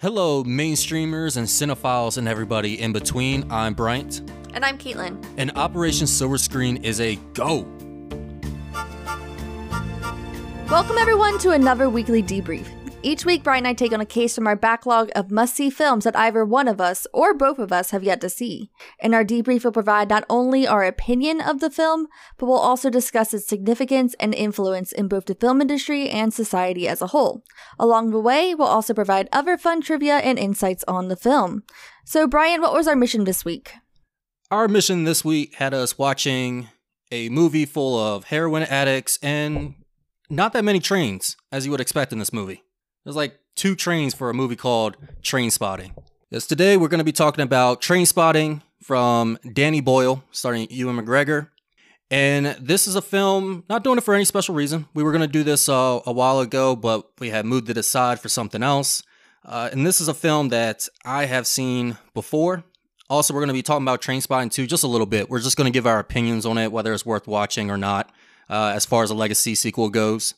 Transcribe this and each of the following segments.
Hello, mainstreamers and cinephiles and everybody in between. I'm Bryant, And I'm Kaytlan. and Operation Silver Screen is a go. Welcome, everyone, to another weekly debrief. Each week, Brian and I take on a case from our backlog of must see films that either one of us or both of us have yet to see. In our debrief, we'll provide not only our opinion of the film, but we'll also discuss its significance and influence in both the film industry and society as a whole. Along the way, we'll also provide other fun trivia and insights on the film. So, Brian, what was our mission this week? Our mission this week had us watching a movie full of heroin addicts and not that many trains, as you would expect in this movie. There's like two trains for a movie called Trainspotting. Yes, today we're going to be talking about Trainspotting from Danny Boyle, starring Ewan McGregor. And this is a film, not doing it for any special reason. We were going to do this uh, a while ago, but we had moved it aside for something else. Uh, and this is a film that I have seen before. Also, we're going to be talking about Trainspotting too, just a little bit. We're just going to give our opinions on it, whether it's worth watching or not, uh, as far as a legacy sequel goes.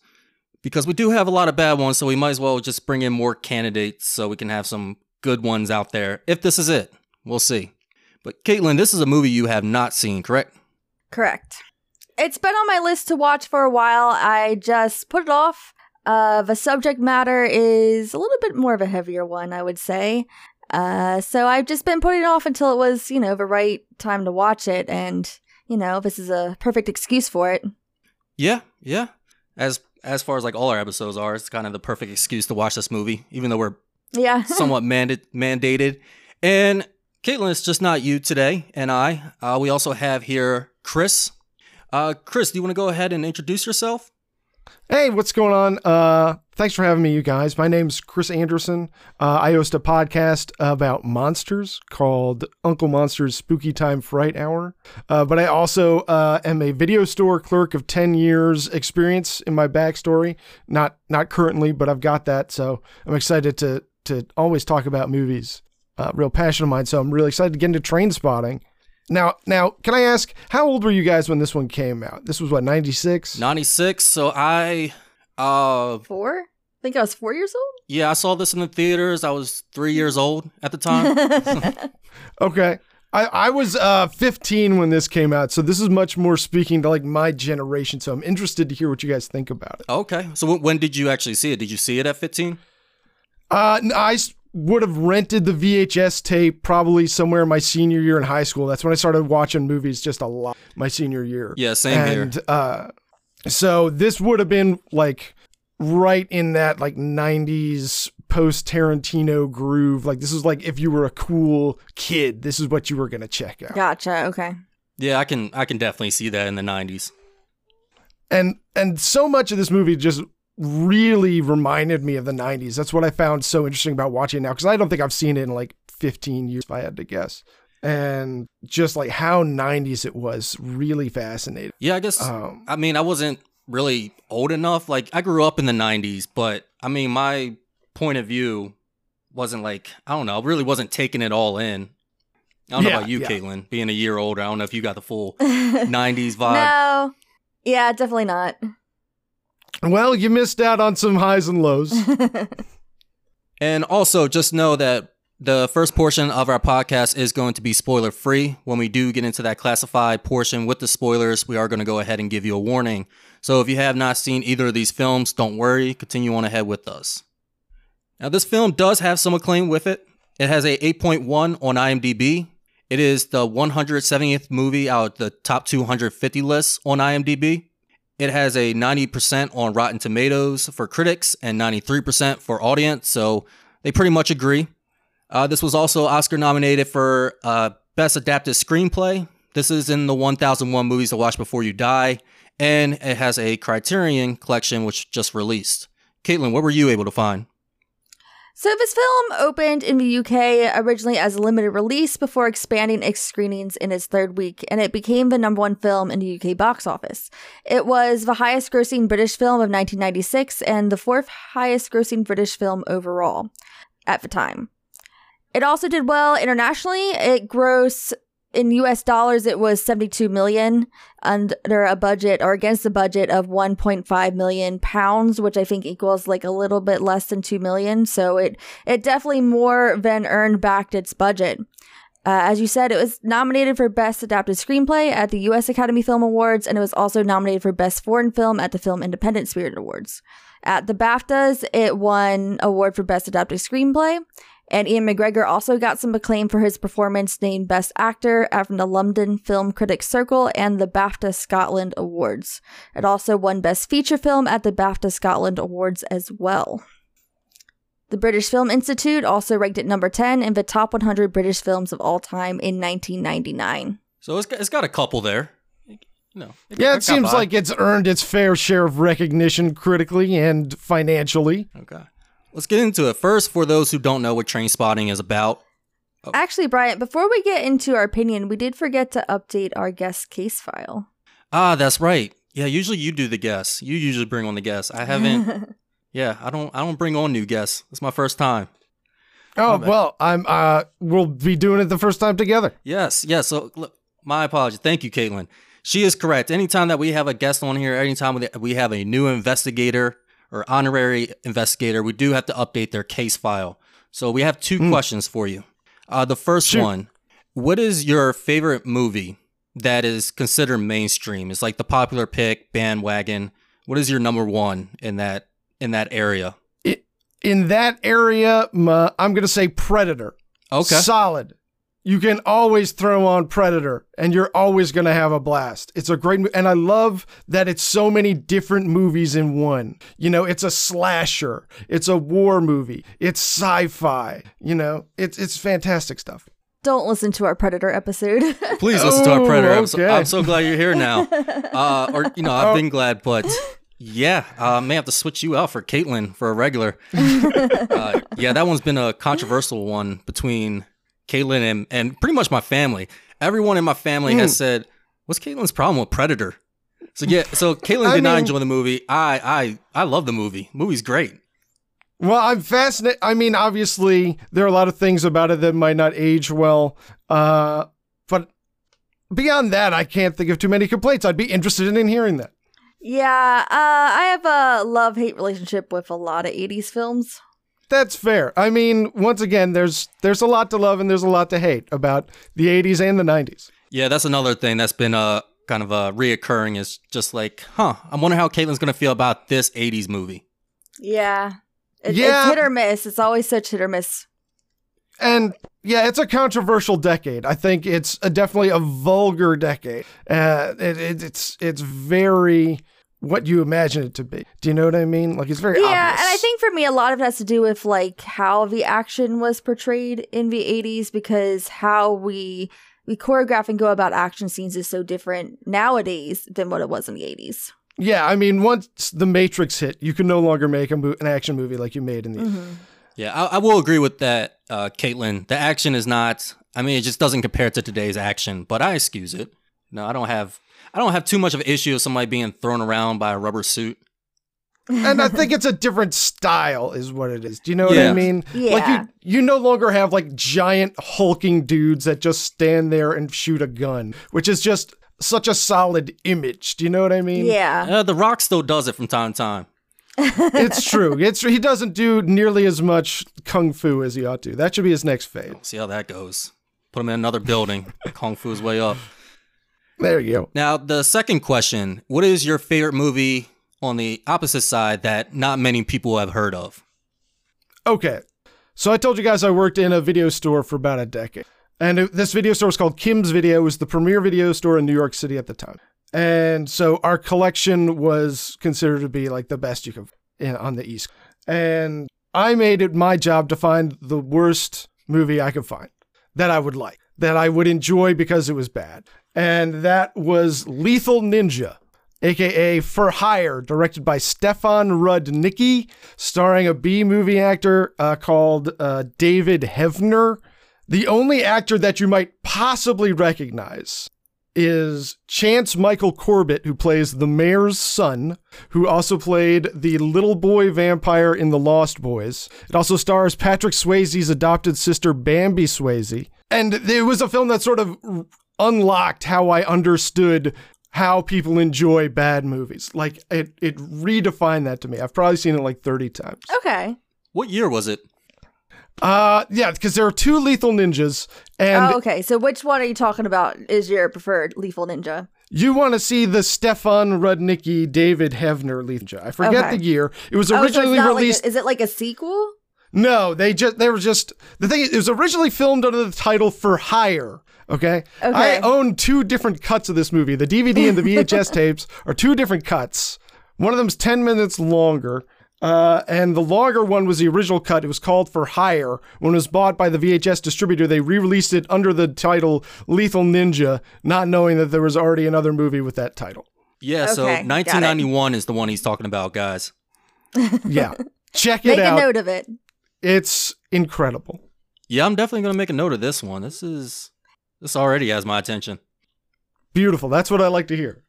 Because we do have a lot of bad ones, so we might as well just bring in more candidates so we can have some good ones out there. If this is it, we'll see. But Kaytlan, this is a movie you have not seen, correct? Correct. It's been on my list to watch for a while. I just put it off. Uh, the subject matter is a little bit more of a heavier one, I would say. Uh, so I've just been putting it off until it was, you know, the right time to watch it. And, you know, this is a perfect excuse for it. Yeah, yeah. As as far as like all our episodes are, it's kind of the perfect excuse to watch this movie, even though we're Yeah. somewhat manda- mandated. And Kaytlan, it's just not you today and I. Uh, we also have here Chris. Uh, Chris, do you want to go ahead and introduce yourself? Hey, what's going on? Uh, thanks for having me, you guys. My name's Chris Anderson. Uh, I host a podcast about monsters called Uncle Monster's Spooky Time Fright Hour. Uh, but I also uh, am a video store clerk of 10 years experience in my backstory. Not not currently, but I've got that. So I'm excited to to always talk about movies. Uh, real passion of mine. So I'm really excited to get into Trainspotting. Now, now, can I ask, how old were you guys when this one came out? This was what, 96? 96. So I, uh, four? I think I was four years old. yeah, I saw this in the theaters. I was three years old at the time. Okay. I, I was uh, 15 when this came out, so this is much more speaking to like my generation. So I'm interested to hear what you guys think about it. okay. So when, when did you actually see it? Did you see it at 15? Uh, n- I s- would have rented the VHS tape probably somewhere in my senior year in high school. That's when I started watching movies just a lot. My senior year. Yeah, same here. and, Uh, so this would have been like right in that like 90s post Tarantino groove. Like this is like if you were a cool kid, this is what you were gonna check out. gotcha. Okay. Yeah, I can I can definitely see that in the 90s. and and so much of this movie just really reminded me of the 90s that's what i found so interesting about watching it now because i don't think i've seen it in like 15 years if i had to guess and just like how 90s it was really fascinating Yeah, I guess um I mean, I wasn't really old enough. Like, I grew up in the 90s, but I mean, my point of view wasn't like, I don't know, I really wasn't taking it all in. I don't know about you, yeah. Kaytlan, being a year older. I don't know if you got the full 90s vibe. no. Yeah, definitely not. Well you missed out on some highs and lows And also, just know that the first portion of our podcast is going to be spoiler free. When we do get into that classified portion with the spoilers, we are going to go ahead and give you a warning. So if you have not seen either of these films, don't worry, continue on ahead with us. Now, this film does have some acclaim with it. It has a 8.1 on IMDb. It is the 170th movie out of the top 250 list on IMDb. It has a 90% on Rotten Tomatoes for critics and 93% for audience, so they pretty much agree. Uh, this was also Oscar nominated for uh, Best Adapted Screenplay. This is in the 1001 Movies to Watch Before You Die, and it has a Criterion collection which just released. Kaytlan, what were you able to find? So this film opened in the UK originally as a limited release before expanding its screenings in its third week, and it became the number one film in the UK box office. It was the highest grossing British film of 1996 and the fourth highest grossing British film overall at the time. It also did well internationally. It grossed in US dollars it was 72 million under a budget or against a budget of 1.5 million pounds which I think equals like a little bit less than 2 million so it it definitely more than earned back its budget. Uh, as you said, it was nominated for Best Adapted Screenplay at the U.S. Academy Film Awards, and it was also nominated for Best Foreign Film at the Film Independent Spirit Awards. At the BAFTAs, it won award for Best Adapted Screenplay, and Ewan McGregor also got some acclaim for his performance named Best Actor from the London Film Critics Circle and the BAFTA Scotland Awards. It also won Best Feature Film at the BAFTA Scotland Awards as well. The British Film Institute also ranked it number 10 in the top 100 British films of all time in 1999. So it's got, it's got a couple there. No. know, Yeah, got it seems by. like it's earned its fair share of recognition critically and financially. Okay. Let's get into it. First, for those who don't know what Trainspotting is about, Actually, Brian, before we get into our opinion, we did forget to update our guest case file. ah, that's right. Yeah, usually you do the guests. You usually bring on the guests. I haven't. yeah, I don't. I don't bring on new guests. It's my first time. Oh, bad. well, I'm uh we'll be doing it the first time together. Yes, yes. So, look, my apologies. Thank you, Kaytlan. She is correct. Anytime that we have a guest on here, anytime we- we have a new investigator or honorary investigator, we do have to update their case file. So we have two questions for you. Uh, the first Shoot. one: What is your favorite movie that is considered mainstream? It's like the popular pick, bandwagon. What is your number one in that in that area? In that area, my, I'm going to say Predator. Okay. Solid. You can always throw on Predator and you're always going to have a blast. It's a great mo- and I love that it's so many different movies in one. You know, it's a slasher, it's a war movie, it's sci-fi, you know. It's it's fantastic stuff. Don't listen to our Predator episode. Please listen to our Oh, Predator. I'm, so, okay. I'm so glad you're here now. Uh, or you know, I've been glad, but yeah, uh, may have to switch you out for Kaytlan for a regular. uh, yeah, that one's been a controversial one between Kaytlan and and pretty much my family. Everyone in my family Hmm. has said, "What's Kaytlan's problem with Predator?" So yeah, so Kaytlan I did not enjoy the movie. I I I love the movie. movie's great. Well, I'm fascinated. I mean, obviously, there are a lot of things about it that might not age well. Uh, but beyond that, I can't think of too many complaints. I'd be interested in hearing that. yeah, uh, I have a love hate relationship with a lot of 80s films. That's fair. I mean, once again, there's there's a lot to love and there's a lot to hate about the 80s and the 90s. Yeah, that's another thing that's been uh kind of uh reoccurring is just like, huh, I'm wondering how Kaytlan's gonna feel about this '80s movie. Yeah. It, Yeah. It's hit or miss. It's always such hit or miss. And yeah, it's a controversial decade. I think it's a, definitely a vulgar decade. Uh, it, it, it's it's very what you imagine it to be. Do you know what I mean? Like it's very Yeah, obvious. and I think for me, a lot of it has to do with like how the action was portrayed in the 80s because how we we choreograph and go about action scenes is so different nowadays than what it was in the 80s. Yeah, I mean, once the Matrix hit, you can no longer make a mo- an action movie like you made in the. Mm-hmm. Yeah, I, I will agree with that, uh, Kaytlan. The action is not. I mean, it just doesn't compare to today's action, but I excuse it. No, I don't have. I don't have too much of an issue with somebody being thrown around by a rubber suit. and I think it's a different style, is what it is. Do you know what I mean? Yeah. Like you, you no longer have like giant hulking dudes that just stand there and shoot a gun, which is just such a solid image. Do you know what I mean? Yeah. Uh, the Rock still does it from time to time. it's true. It's he doesn't do nearly as much kung fu as he ought to. That should be his next phase. See how that goes. Put him in another building. Kung Fu's way up. There you go. Now, the second question What is your favorite movie on the opposite side that not many people have heard of? Okay. So I told you guys I worked in a video store for about a decade. And this video store was called Kim's Video. It was the premier video store in New York City at the time. And so our collection was considered to be like the best you could in, on the East. And I made it my job to find the worst movie I could find that I would like, that I would enjoy because it was bad. And that was Lethal Ninja, aka For Hire, directed by Stefan Rudnicki, starring a B movie actor uh, called uh, David Heavener. The only actor that you might possibly recognize is Chance Michael Corbett, who plays the mayor's son, who also played the little boy vampire in The Lost Boys. It also stars Patrick Swayze's adopted sister, Bambi Swayze. And it was a film that sort of unlocked how I understood how people enjoy bad movies. Like it it redefined that to me. I've probably seen it like 30 times. Okay. What year was it? Uh yeah, because there are two lethal ninjas and oh, okay. So which one are you talking about is your preferred Lethal Ninja? you want to see the Stefan Rudnicki David Heavener lethal ninja. I forget Okay. the year. It was Oh, so it's originally like a- released is it like a sequel? No, they just they were just the thing. It was originally filmed under the title For Hire. Okay, Okay. I own two different cuts of this movie. The DVD and the VHS tapes are two different cuts. One of them's ten minutes longer, uh, and the longer one was the original cut. It was called For Hire. When it was bought by the VHS distributor, they re-released it under the title Lethal Ninja, not knowing that there was already another movie with that title. Yeah, so Okay, got it. 1991 is the one he's talking about, guys. Yeah, check it out. Make a note of it. It's incredible. Yeah, I'm definitely gonna make a note of this one. This is this already has my attention. Beautiful. That's what I like to hear.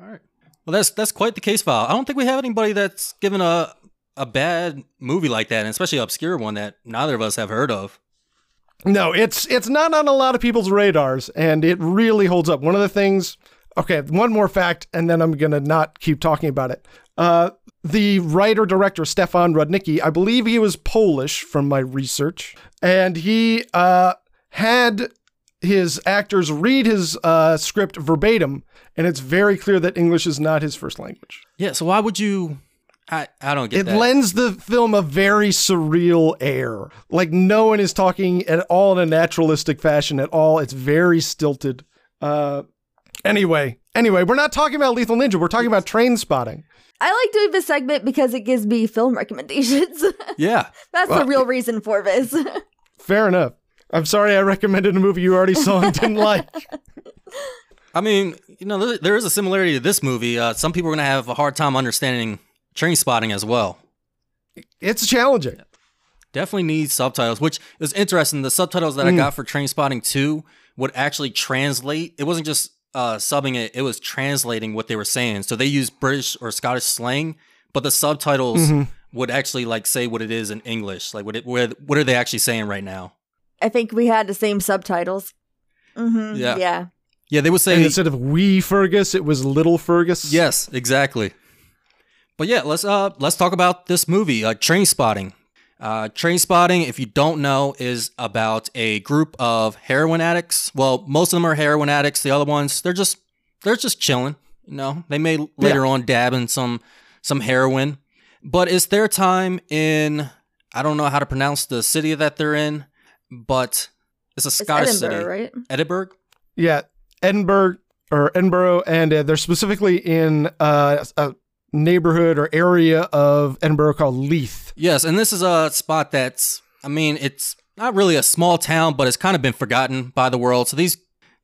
All right. Well, that's that's quite the case file. I don't think we have anybody that's given a a bad movie like that, and especially an obscure one that neither of us have heard of. No, it's it's not on a lot of people's radars, and it really holds up. One of the things, okay, one more fact, and then I'm gonna not keep talking about it. Uh, the writer director Stefan Rudnicki, I believe he was Polish from my research, and he uh, had his actors read his uh, script verbatim, and it's very clear that English is not his first language. Yeah. So why would you? I I don't get It that. lends the film a very surreal air. Like no one is talking at all in a naturalistic fashion at all. It's very stilted. Uh anyway, anyway, we're not talking about Lethal Ninja. We're talking about Trainspotting. I like doing this segment because it gives me film recommendations. yeah. That's Well, the real reason for this. Fair enough. I'm sorry I recommended a movie you already saw and didn't like. I mean, you know, there, there is a similarity to this movie. Uh, some people are gonna have a hard time understanding Trainspotting as well. It's challenging. Definitely needs subtitles, which is interesting. The subtitles that I got for Trainspotting 2 would actually translate. It wasn't just uh, subbing it, it was translating what they were saying. So they used British or Scottish slang, but the subtitles would actually like say what it is in English. Like what it what, what are they actually saying right now? I think we had the same subtitles. hmm Yeah. Yeah. Yeah, they would And say instead of wee Fergus, it was little Fergus. Yes, exactly. But yeah, let's uh let's talk about this movie, uh, Trainspotting. Uh, Trainspotting, if you don't know, is about a group of heroin addicts. Well, most of them are heroin addicts. The other ones, they're just they're just chilling. You know, they may later on dab in some some heroin, but it's their time in. I don't know how to pronounce the city that they're in, but it's a It's Scottish Edinburgh, city. right? Edinburgh. Yeah, Edinburgh or Edinburgh, and uh, they're specifically in uh, a neighborhood or area of Edinburgh called Leith. Yes, and this is a spot that's I mean, it's not really a small town, but it's kind of been forgotten by the world. So these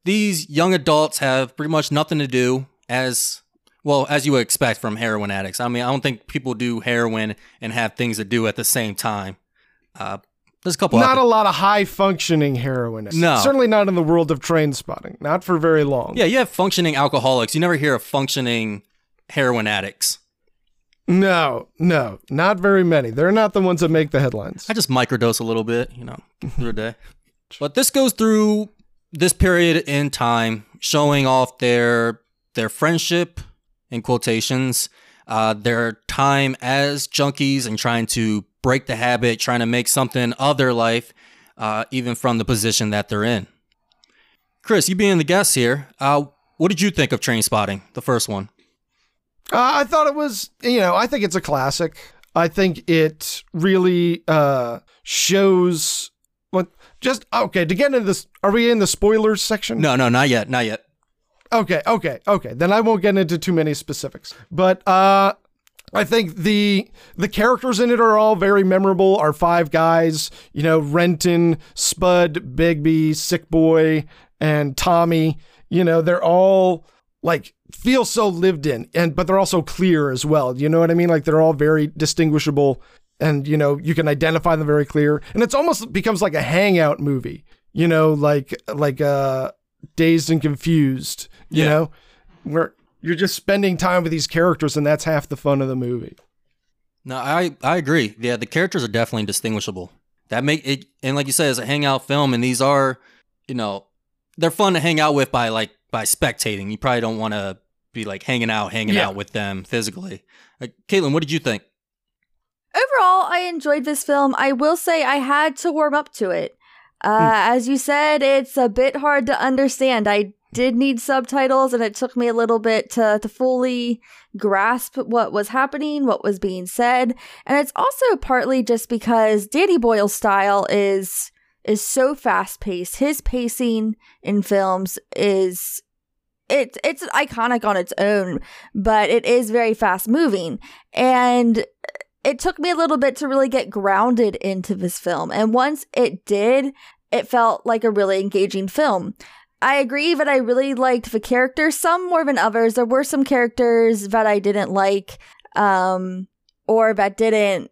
these young adults have pretty much nothing to do as well as you would expect from heroin addicts. I mean, I don't think people do heroin and have things to do at the same time. Uh, there's a couple. Not a lot of high functioning heroinists. No. Certainly not in the world of Trainspotting. Not for very long. yeah, you have functioning alcoholics. You never hear of functioning heroin addicts. No, no, not very many. They're not the ones that make the headlines. I just microdose a little bit, you know, through a day. But this goes through this period in time, showing off their their friendship in quotations, uh, their time as junkies and trying to break the habit, trying to make something of their life, uh, even from the position that they're in. Chris, you being the guest here, uh, what did you think of Trainspotting, the first one? Uh, I thought it was, you know, I think it's a classic. I think it really uh, shows what just okay. To get into this, are we in the spoilers section? No, no, not yet, not yet. Okay, okay, okay. Then I won't get into too many specifics. But uh I think the the characters in it are all very memorable. Our five guys, you know, Renton, Spud, Begbie, Sick Boy, and Tommy, you know, they're all like feel so lived in and but they're also clear as well. You know what I mean? Like they're all very distinguishable and you know, you can identify them very clear. And it's almost becomes like a hangout movie. You know, like like uh dazed and confused, you Yeah. know, where you're just spending time with these characters and that's half the fun of the movie. No, I I agree. Yeah, the characters are definitely distinguishable. That make it, and like you said, it's a hangout film, and these are, you know, they're fun to hang out with by like by spectating. You probably don't want to be like hanging out, hanging Yeah. out with them physically. Uh, Kaytlan, what did you think? Overall, I enjoyed this film. I will say I had to warm up to it. Uh, As you said, it's a bit hard to understand. I did need subtitles, and it took me a little bit to, to fully grasp what was happening, what was being said. And it's also partly just because Danny Boyle's style is is so fast paced. His pacing in films is it's it's iconic on its own, but it is very fast moving. And it took me a little bit to really get grounded into this film. And once it did, it felt like a really engaging film. I agree that I really liked the characters, some more than others. There were some characters that I didn't like, um, or that didn't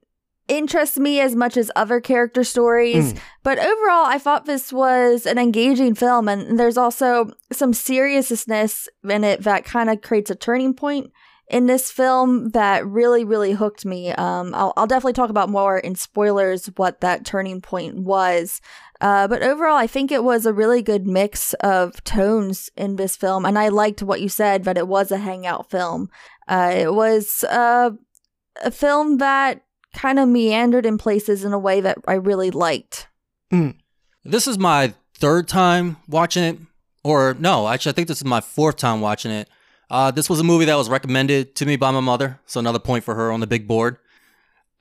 interest me as much as other character stories. Mm. But overall, I thought this was an engaging film, and there's also some seriousness in it that kind of creates a turning point in this film that really, really hooked me. Um, I'll, I'll definitely talk about more in spoilers what that turning point was. Uh, but overall, I think it was a really good mix of tones in this film, and I liked what you said that it was a hangout film. Uh, it was uh, a film that kind of meandered in places in a way that I really liked. This is my third time watching it, or no, actually, I think this is my fourth time watching it. Uh, this was a movie that was recommended to me by my mother, so another point for her on the big board.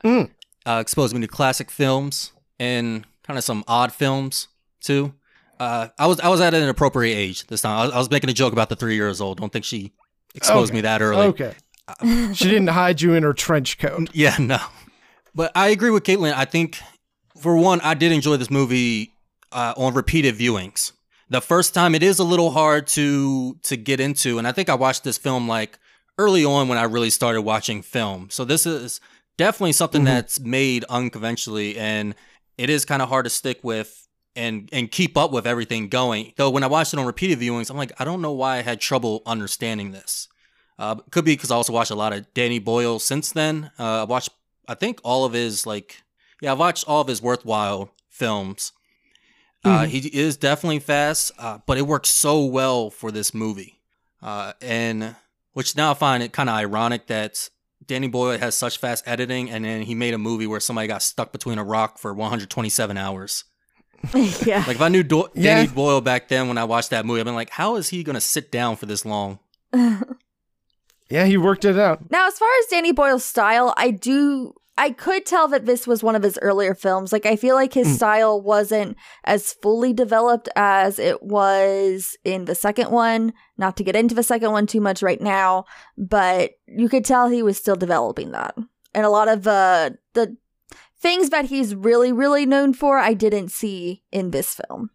Mm. Uh, exposed me to classic films and kind of some odd films too. Uh, I was I was at an appropriate age this time. I was, I was making a joke about the three years old. Don't think she exposed Okay. me that early. Okay. she didn't hide you in her trench coat. Yeah, no. But I agree with Kaytlan. I think, for one, I did enjoy this movie uh, on repeated viewings. The first time, it is a little hard to to get into, and I think I watched this film like early on when I really started watching film. So this is definitely something Mhm. that's made unconventionally, and it is kind of hard to stick with and and keep up with everything going. Though when I watched it on repeated viewings, I'm like, I don't know why I had trouble understanding this. Uh, could be because I also watched a lot of Danny Boyle since then. Uh, I watched, I think, all of his like, yeah, I've watched all of his worthwhile films. Uh, Mhm. he is definitely fast, uh, but it works so well for this movie. Uh, and which now I find it kind of ironic that Danny Boyle has such fast editing, and then he made a movie where somebody got stuck between a rock for 127 hours. yeah. Like if I knew Do- Yeah. Danny Boyle back then when I watched that movie, I've been like, how is he gonna sit down for this long? Yeah, he worked it out. Now, as far as Danny Boyle's style, I do. I could tell that this was one of his earlier films. Like, I feel like his Mm. style wasn't as fully developed as it was in the second one. Not to get into the second one too much right now, but you could tell he was still developing that. And a lot of the the things that he's really, really known for, I didn't see in this film.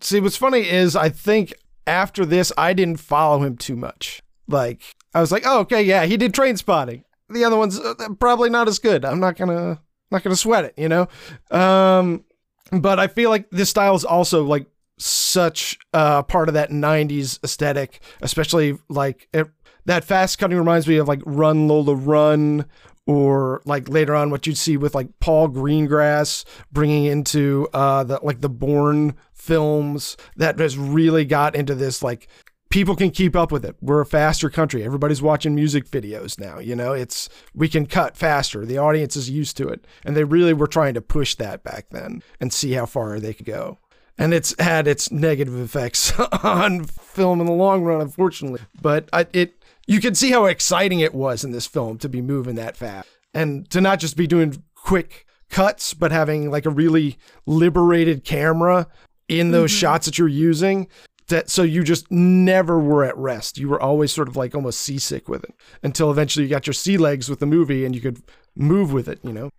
See, what's funny is I think after this, I didn't follow him too much. Like, I was like, oh, okay, yeah, he did Trainspotting. The other one's uh, probably not as good. I'm not gonna not gonna sweat it, you know. Um, but I feel like this style is also like such a part of that '90s aesthetic, especially like it, that fast cutting reminds me of like Run Lola Run, or like later on what you'd see with like Paul Greengrass bringing into uh the like the Bourne films that has really got into this like people can keep up with it. We're a faster country. Everybody's watching music videos now, you know. It's we can cut faster. The audience is used to it. And they really were trying to push that back then and see how far they could go. And it's had its negative effects on film in the long run, unfortunately. But I, it you can see how exciting it was in this film to be moving that fast and to not just be doing quick cuts, but having like a really liberated camera in those mm-hmm. shots that you're using. That so you just never were at rest. You were always sort of like almost seasick with it until eventually you got your sea legs with the movie and you could move with it. You know.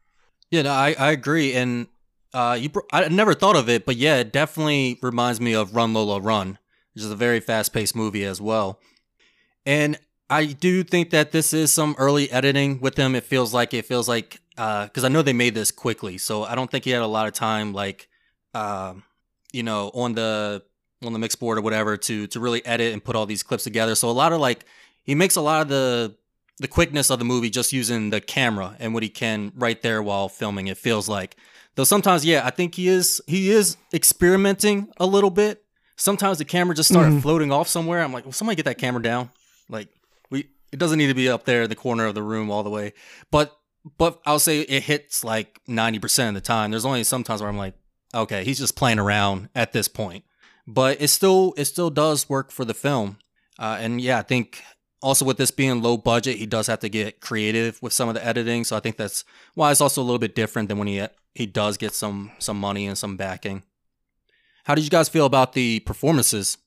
Yeah, no, I, I agree, and uh, you I never thought of it, but yeah, it definitely reminds me of Run Lola Run, which is a very fast paced movie as well. And I do think that this is some early editing with him. It feels like it feels like because I know they made this quickly, so I don't think he had a lot of time, like um, you know, on the on the mix board or whatever, to to really edit and put all these clips together. So a lot of like he makes a lot of the the quickness of the movie just using the camera and what he can right there while filming. It feels like though sometimes, yeah, I think he is he is experimenting a little bit. sometimes the camera just started mm-hmm. floating off somewhere. I'm like, well, somebody get that camera down. Like we, it doesn't need to be up there in the corner of the room all the way. But but I'll say it hits like ninety percent of the time. There's only sometimes where I'm like, okay, he's just playing around at this point. But it still it still does work for the film. Uh, and yeah, I think also with this being low budget, he does have to get creative with some of the editing. So I think that's why it's also a little bit different than when he he does get some some money and some backing. How did you guys feel about the performances?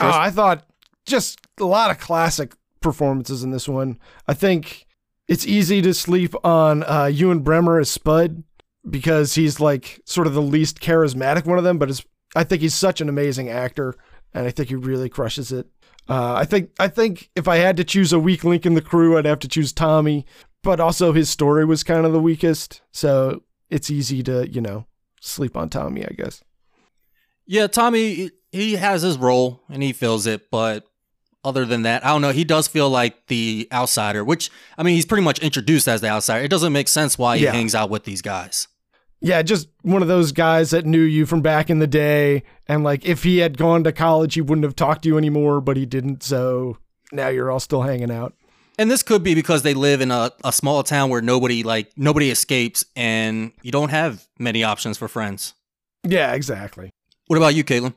Oh, I thought just a lot of classic performances in this one. I think it's easy to sleep on uh, Ewen Bremner as Spud because he's like sort of the least charismatic one of them, but it's, I think he's such an amazing actor, and I think he really crushes it. Uh, I think I think if I had to choose a weak link in the crew, I'd have to choose Tommy, but also his story was kind of the weakest, so it's easy to you know sleep on Tommy, I guess. Yeah, Tommy, he has his role and he fills it, but other than that, I don't know. He does feel like the outsider, which I mean, he's pretty much introduced as the outsider. It doesn't make sense why he Yeah. hangs out with these guys. Yeah, just one of those guys that knew you from back in the day. And like, if he had gone to college, he wouldn't have talked to you anymore, but he didn't. So now you're all still hanging out. And this could be because they live in a, a small town where nobody like nobody escapes and you don't have many options for friends. Yeah, exactly. What about you, Kaytlan?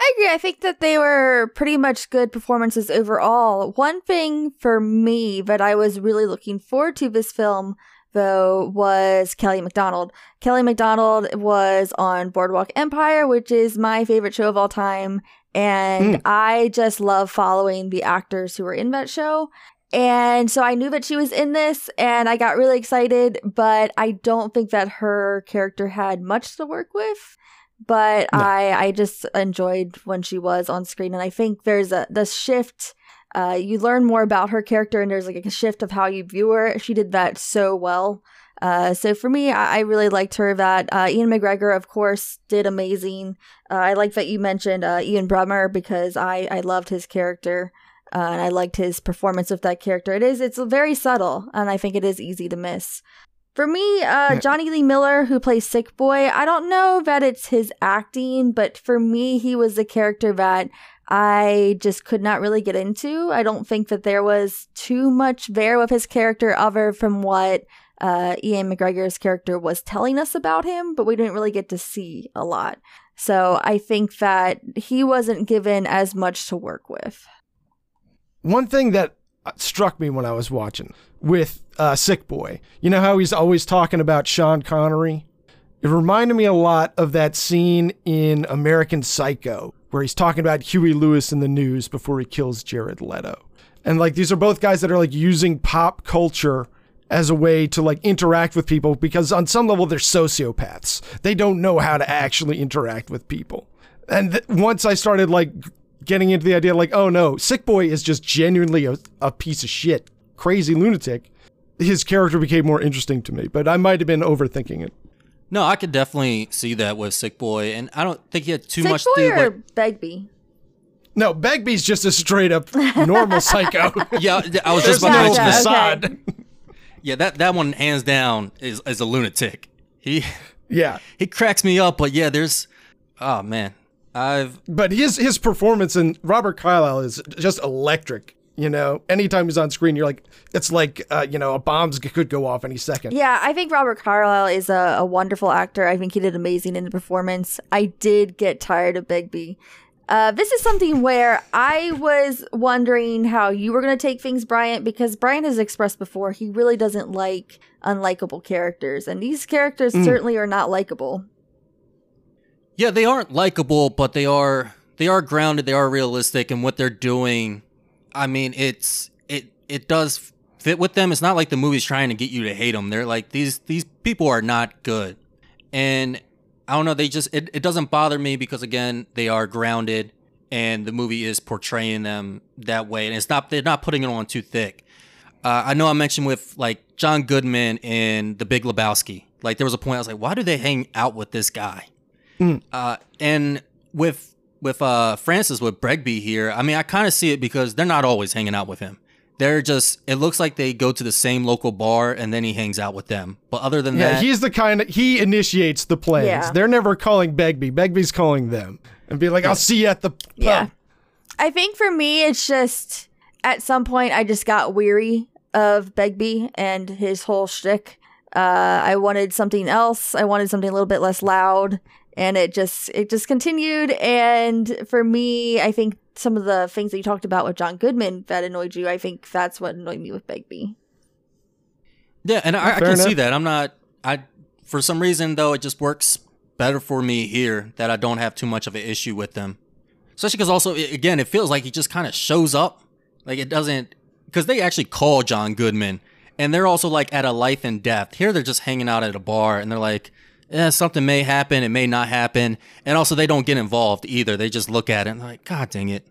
I agree. I think that they were pretty much good performances overall. One thing for me that I was really looking forward to this film, though, was Kelly Macdonald. Kelly Macdonald was on Boardwalk Empire, which is my favorite show of all time. And Mm. I just love following the actors who were in that show. And so I knew that she was in this and I got really excited, but I don't think that her character had much to work with but No. I I just enjoyed when she was on screen, and I think there's a the shift. Uh, you learn more about her character, and there's like a shift of how you view her. She did that so well. Uh, so for me, I, I really liked her. That uh, Ewan McGregor, of course, did amazing. Uh, I like that you mentioned uh, Ewen Bremner because I I loved his character. Uh, and I liked his performance of that character. It is, it's very subtle, and I think it is easy to miss. For me, uh, Jonny Lee Miller, who plays Sick Boy, I don't know that it's his acting, but for me, he was the character that I just could not really get into. I don't think that there was too much there with his character, other from what uh, Ewan McGregor's character was telling us about him, but we didn't really get to see a lot. So I think that he wasn't given as much to work with. One thing that struck me when I was watching with uh, Sick Boy, you know how he's always talking about Sean Connery? It reminded me a lot of that scene in American Psycho where he's talking about Huey Lewis in the news before he kills Jared Leto. And like these are both guys that are like using pop culture as a way to like interact with people because on some level they're sociopaths. They don't know how to actually interact with people. And th- once I started like getting into the idea like, oh no, Sick Boy is just genuinely a, a piece of shit, crazy lunatic, his character became more interesting to me. But I might have been overthinking it. No, I could definitely see that with Sick Boy, and I don't think he had too Sick much Boy to do. or Like, Begbie? No, Begbie's just a straight up normal psycho. yeah, I was just about to no mention Gotcha, that. okay. facade. Yeah, that that one hands down is is a lunatic. He Yeah. he cracks me up, but yeah, there's oh man, I've But his his performance in Robert Carlyle is just electric. You know, anytime he's on screen, you're like, it's like, uh, you know, a bombs could go off any second. Yeah, I think Robert Carlyle is a, a wonderful actor. I think he did amazing in the performance. I did get tired of Begbie. Uh, this is something where I was wondering how you were going to take things, Bryant, because Bryant has expressed before he really doesn't like unlikable characters, and these characters certainly are not likable. yeah, they aren't likable, but they are they are grounded, they are realistic, and what they're doing. I mean, it's it it does fit with them. It's not like the movie's trying to get you to hate them. They're like these these people are not good, and I don't know. They just it, it doesn't bother me because again they are grounded, and the movie is portraying them that way, and it's not they're not putting it on too thick. Uh, I know I mentioned with like John Goodman in The Big Lebowski. Like there was a point I was like, why do they hang out with this guy? Uh, and with with uh Francis with Begbie here, I mean, I kind of see it because they're not always hanging out with him. They're just it looks like they go to the same local bar and then he hangs out with them. But other than Yeah, that, he's the kind of, he initiates the plans. Yeah. They're never calling Begbie. Begbie's calling them. and be like, "I'll see you at the pub." Yeah. I think for me, it's just at some point I just got weary of Begbie and his whole shtick. Uh, I wanted something else. I wanted something a little bit less loud, and it just it just continued. And for me, I think some of the things that you talked about with John Goodman that annoyed you, I think that's what annoyed me with Begbie. Yeah, and I, I Fair can see that. I'm not. I for some reason though, it just works better for me here that I don't have too much of an issue with them. Especially because also again, it feels like he just kind of shows up. Like it doesn't because they actually call John Goodman, and they're also like at a life and death. Here they're just hanging out at a bar, and they're like. Yeah, something may happen, it may not happen. And also they don't get involved either. They just look at it and like, God dang it.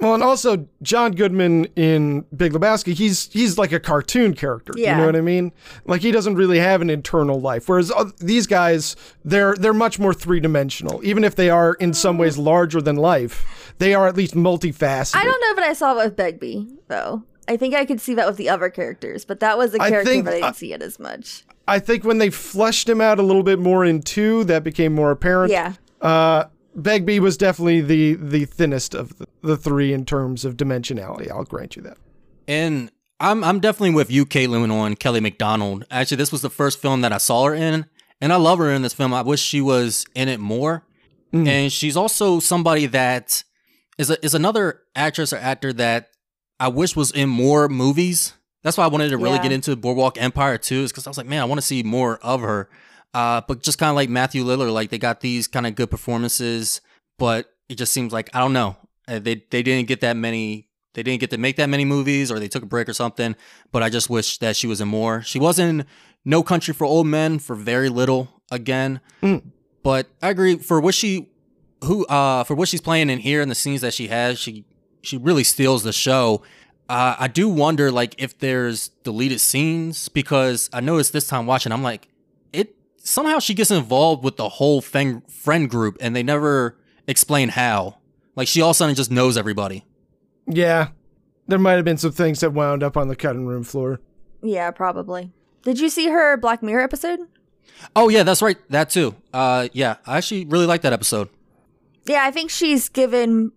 Well, and also John Goodman in Big Lebowski, he's he's like a cartoon character. Yeah. You know what I mean? Like he doesn't really have an internal life. Whereas oth- these guys, they're they're much more three dimensional. Even if they are in some ways larger than life, they are at least multifaceted. I don't know but I saw it with Begbie though. I think I could see that with the other characters, but that was a character think- that I didn't uh, see it as much. I think when they fleshed him out a little bit more in two, that became more apparent. Yeah. Uh, Begbie was definitely the the thinnest of the, the three in terms of dimensionality. I'll grant you that. And I'm I'm definitely with you, Kaytlan, on Kelly Macdonald. Actually, this was the first film that I saw her in, and I love her in this film. I wish she was in it more. And she's also somebody that is a, is another actress or actor that I wish was in more movies. That's why I wanted to really Yeah. get into Boardwalk Empire too, is because I was like, man, I want to see more of her. Uh, but just kind of like Matthew Lillard, like they got these kind of good performances, but it just seems like I don't know. Uh, They they didn't get that many. They didn't get to make that many movies, or they took a break or something. But I just wish that she was in more. She was in No Country for Old Men for very little again. But I agree for what she who uh for what she's playing in here and the scenes that she has, she she really steals the show. Uh, I do wonder like if there's deleted scenes because I noticed this time watching, I'm like, it somehow she gets involved with the whole thing, friend group, and they never explain how. Like she all of a sudden just knows everybody. Yeah, there might have been some things that wound up on the cutting room floor. Yeah, probably. Did you see her Black Mirror episode? Oh yeah, that's right, that too. Uh, yeah, I actually really like that episode. Yeah, I think she's given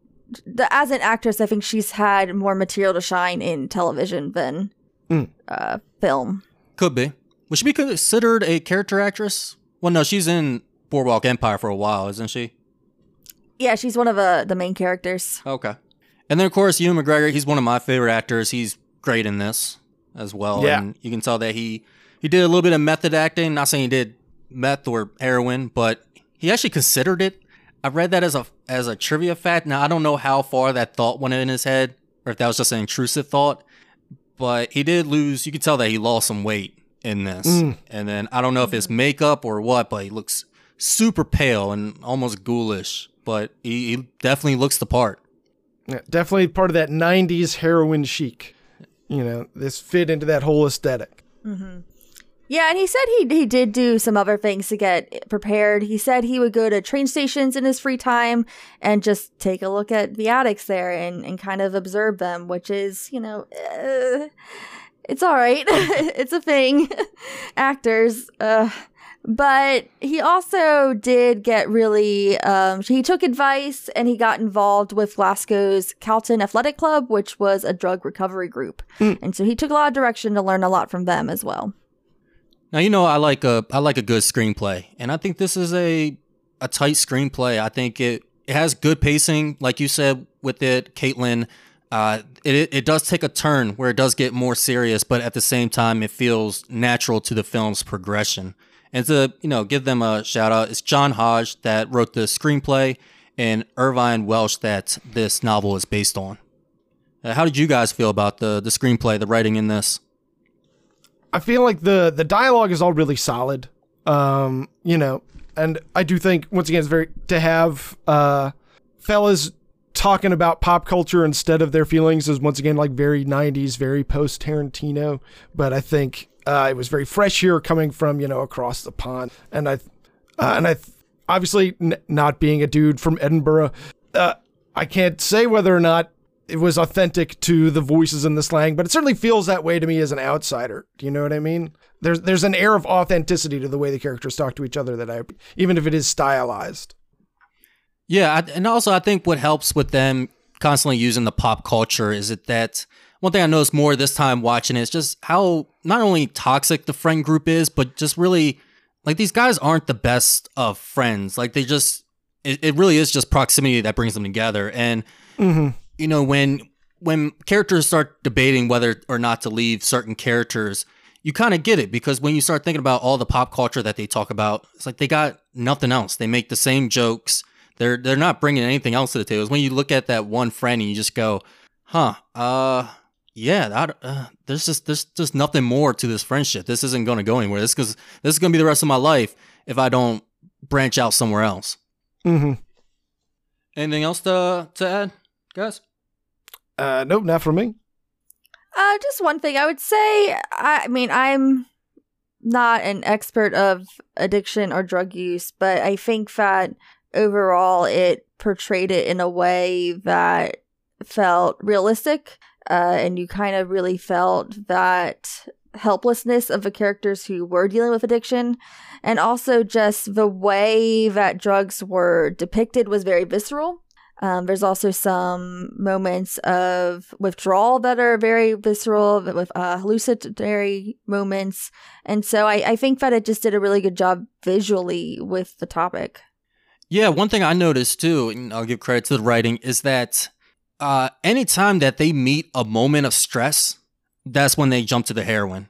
the as an actress, I think she's had more material to shine in television than Mm. uh, film. Could be. Would she be considered a character actress? Well, no, she's in Boardwalk Empire for a while, isn't she? Yeah, she's one of uh, the main characters. Okay. And then of course Ewan McGregor, he's one of my favorite actors. He's great in this as well. Yeah. And you can tell that he he did a little bit of method acting. Not saying he did meth or heroin, but he actually considered it. I read that as a as a trivia fact. Now I don't know how far that thought went in his head, or if that was just an intrusive thought. But he did lose. You could tell that he lost some weight in this. Mm. And then I don't know if it's makeup or what, but he looks super pale and almost ghoulish. But he, he definitely looks the part. Yeah, definitely part of that 90s heroin chic. You know, this fit into that whole aesthetic. Mm-hmm. Yeah, and he said he he did do some other things to get prepared. He said he would go to train stations in his free time and just take a look at the addicts there and, and kind of observe them, which is, you know, uh, it's all right. it's a thing. Actors. Uh, but he also did get really, um, he took advice and he got involved with Glasgow's Calton Athletic Club, which was a drug recovery group. And so he took a lot of direction to learn a lot from them as well. Now you know I like a I like a good screenplay, and I think this is a a tight screenplay. I think it it has good pacing, like you said with it, Kaytlan. Uh, it it does take a turn where it does get more serious, but at the same time, it feels natural to the film's progression. And to you know give them a shout out, it's John Hodge that wrote the screenplay, and Irvine Welsh that this novel is based on. Uh, how did you guys feel about the the screenplay, the writing in this? I feel like the the dialogue is all really solid. Um, you know, and I do think once again it's very to have uh fellas talking about pop culture instead of their feelings is once again like very 90s, very post Tarantino, but I think uh, it was very fresh here coming from, you know, across the pond. And I uh, and I obviously n- not being a dude from Edinburgh, uh, I can't say whether or not it was authentic to the voices and the slang, but it certainly feels that way to me as an outsider. Do you know what I mean? There's there's an air of authenticity to the way the characters talk to each other that I even if it is stylized. Yeah, I, and also I think what helps with them constantly using the pop culture is it that one thing I noticed more this time watching is just how not only toxic the friend group is, but just really like these guys aren't the best of friends. Like they just it, it really is just proximity that brings them together. And Mm-hmm. You know when when characters start debating whether or not to leave certain characters you kind of get it because when you start thinking about all the pop culture that they talk about it's like they got nothing else. They make the same jokes. They're they're not bringing anything else to the table. It's when you look at that one friend and you just go huh uh yeah that, uh, there's just there's just nothing more to this friendship. This isn't going to go anywhere. This because this is going to be the rest of my life if i don't branch out somewhere else. Mm-hmm. anything else to to add guys Uh, nope, not for me. Uh, just one thing I would say. I mean, I'm not an expert of addiction or drug use, but I think that overall it portrayed it in a way that felt realistic, uh, and you kind of really felt that helplessness of the characters who were dealing with addiction, and also just the way that drugs were depicted was very visceral. Um, there's also some moments of withdrawal that are very visceral with uh, hallucinatory moments. And so I, I think that it just did a really good job visually with the topic. Yeah, one thing I noticed too, and I'll give credit to the writing, is that uh, anytime that they meet a moment of stress, that's when they jump to the heroin.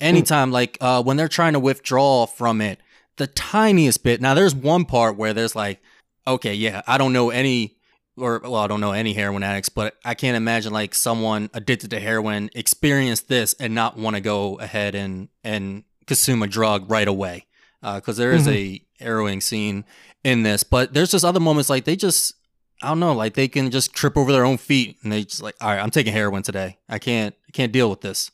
Anytime, like uh, when they're trying to withdraw from it, the tiniest bit. Now, there's one part where there's like, okay, yeah, I don't know any, or well, I don't know any heroin addicts, but I can't imagine like someone addicted to heroin experience this and not want to go ahead and and consume a drug right away, uh, because there is mm-hmm. a harrowing scene in this. But there's just other moments like they just I don't know, like they can just trip over their own feet and they just like, all right, I'm taking heroin today. I can't I can't deal with this.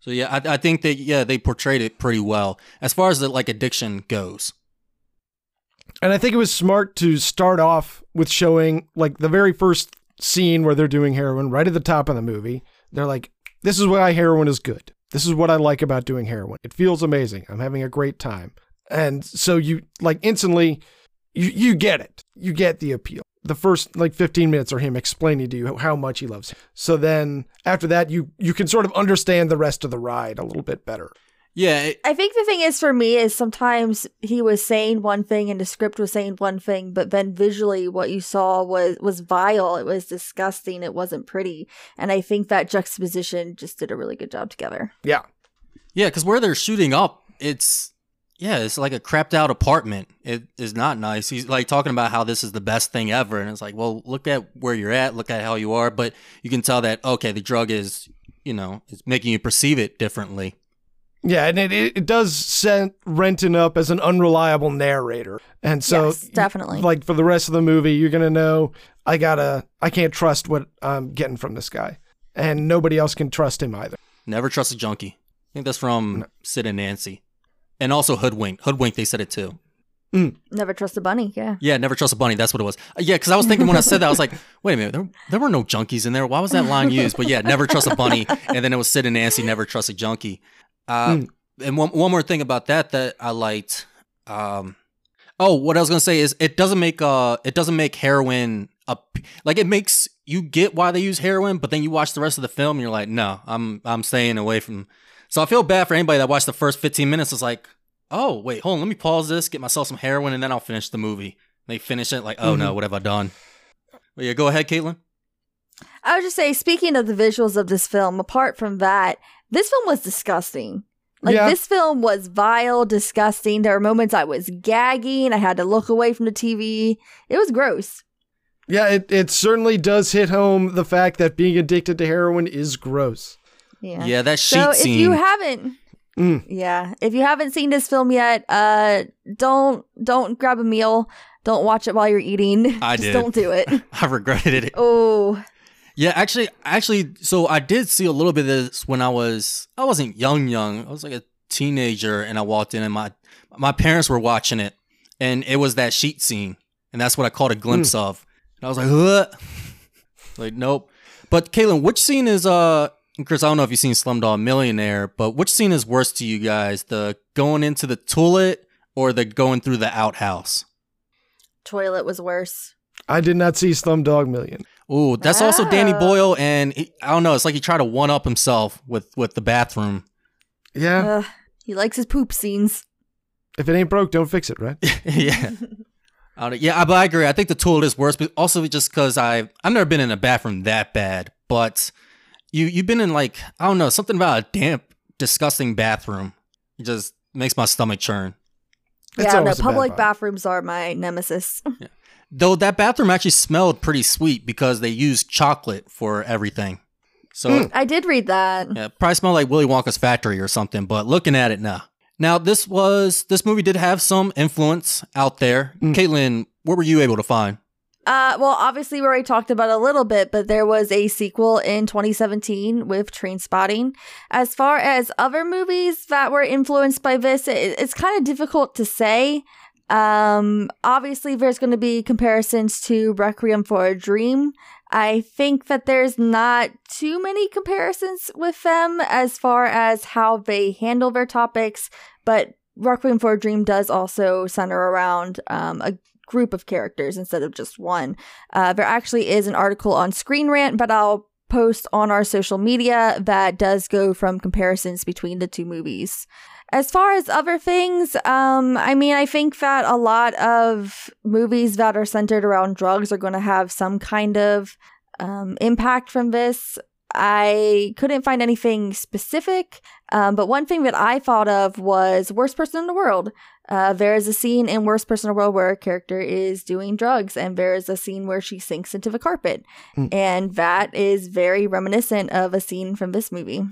So yeah, I, I think that yeah, they portrayed it pretty well as far as the like addiction goes. And I think it was smart to start off with showing like the very first scene where they're doing heroin right at the top of the movie. They're like, this is why heroin is good. This is what I like about doing heroin. It feels amazing. I'm having a great time. And so you like instantly you you get it. You get the appeal. The first like 15 minutes are him explaining to you how much he loves. It. So then after that you you can sort of understand the rest of the ride a little bit better. Yeah, it, I think the thing is for me is sometimes he was saying one thing and the script was saying one thing, but then visually what you saw was was vile. It was disgusting. It wasn't pretty. And I think that juxtaposition just did a really good job together. Yeah. yeah, because where they're shooting up, it's yeah, it's like a crapped out apartment. It is not nice. He's like talking about how this is the best thing ever, and it's like, well, look at where you're at, look at how you are, but you can tell that okay, the drug is you know it's making you perceive it differently. Yeah, and it, it, it does set Renton up as an unreliable narrator. And so yes, definitely. like for the rest of the movie, you're gonna know I gotta I can't trust what I'm getting from this guy. And nobody else can trust him either. Never trust a junkie. I think that's from Sid and Nancy. And also Hoodwink. Hoodwink, they said it too. Never trust a bunny. Yeah. Yeah, never trust a bunny. That's what it was. Uh, yeah, because I was thinking when I said that, I was like, wait a minute, there, there were no junkies in there. Why was that line used? But yeah, never trust a bunny. And then it was Sid and Nancy, never trust a junkie. Uh, And one, one more thing about that that I liked. Um, oh, what I was gonna say is it doesn't make uh it doesn't make heroin a like it makes you get why they use heroin, but then you watch the rest of the film and you're like, no, I'm I'm staying away from. So I feel bad for anybody that watched the first 15 minutes. It's like, oh wait, hold on, let me pause this, get myself some heroin, and then I'll finish the movie. They finish it like, oh no, what have I done? Well, yeah, go ahead, Kaytlan. I would just say, speaking of the visuals of this film, apart from that, this film was disgusting. Like Yeah. this film was vile, disgusting. There were moments I was gagging. I had to look away from the TV. It was gross. Yeah, it, it certainly does hit home the fact that being addicted to heroin is gross. Yeah. Yeah, that sheet So if you haven't, Mm. yeah, if you haven't seen this film yet, uh, don't don't grab a meal. Don't watch it while you're eating. I Just did. don't do it. I regretted it. oh, Yeah, actually, actually, so I did see a little bit of this when I was, I wasn't young, young. I was like a teenager, and I walked in, and my my parents were watching it, and it was that sheet scene, and that's what I caught a glimpse of, and I was like, what? like, nope. But Kaytlan, which scene is uh? Chris, I don't know if you've seen Slumdog Millionaire, but which scene is worse to you guys? The going into the toilet or the going through the outhouse? toilet was worse. I did not see Slumdog Million. Ooh, that's also Danny. Boyle, and he, I don't know. It's like he tried to one up himself with with the bathroom. Yeah. Ugh, he likes his poop scenes. if it ain't broke, don't fix it, right? yeah. I don't- yeah, but I agree. I think the toilet is worse, but also just because I I've never been in a bathroom that bad. But you you've been in like I don't know something about a damp, disgusting bathroom. It just makes my stomach churn. It's yeah, no, always a bad public bathrooms are my nemesis. Though that bathroom actually smelled pretty sweet because they used chocolate for everything. So Mm. I did read that. Yeah, probably smell like Willy Wonka's factory or something, but looking at it now. Now this was this movie did have some influence out there. Mm. Kaytlan, what were you able to find? Uh, well, obviously, we already talked about a little bit, but there was a sequel in 2017 with Trainspotting. As far as other movies that were influenced by this, it, it's kind of difficult to say. Um, obviously, there's going to be comparisons to Requiem for a Dream. I think that there's not too many comparisons with them as far as how they handle their topics, but Requiem for a Dream does also center around um, a group of characters instead of just one. Uh, there actually is an article on Screen Rant, but I'll post on our social media that does go from comparisons between the two movies. As far as other things, um, I mean, I think that a lot of movies that are centered around drugs are going to have some kind of um, impact from this. I couldn't find anything specific, um, but one thing that I thought of was Worst Person in the World. Uh, there is a scene in Worst Person in the World where a character is doing drugs, and there is a scene where she sinks into the carpet. Mm. And that is very reminiscent of a scene from this movie.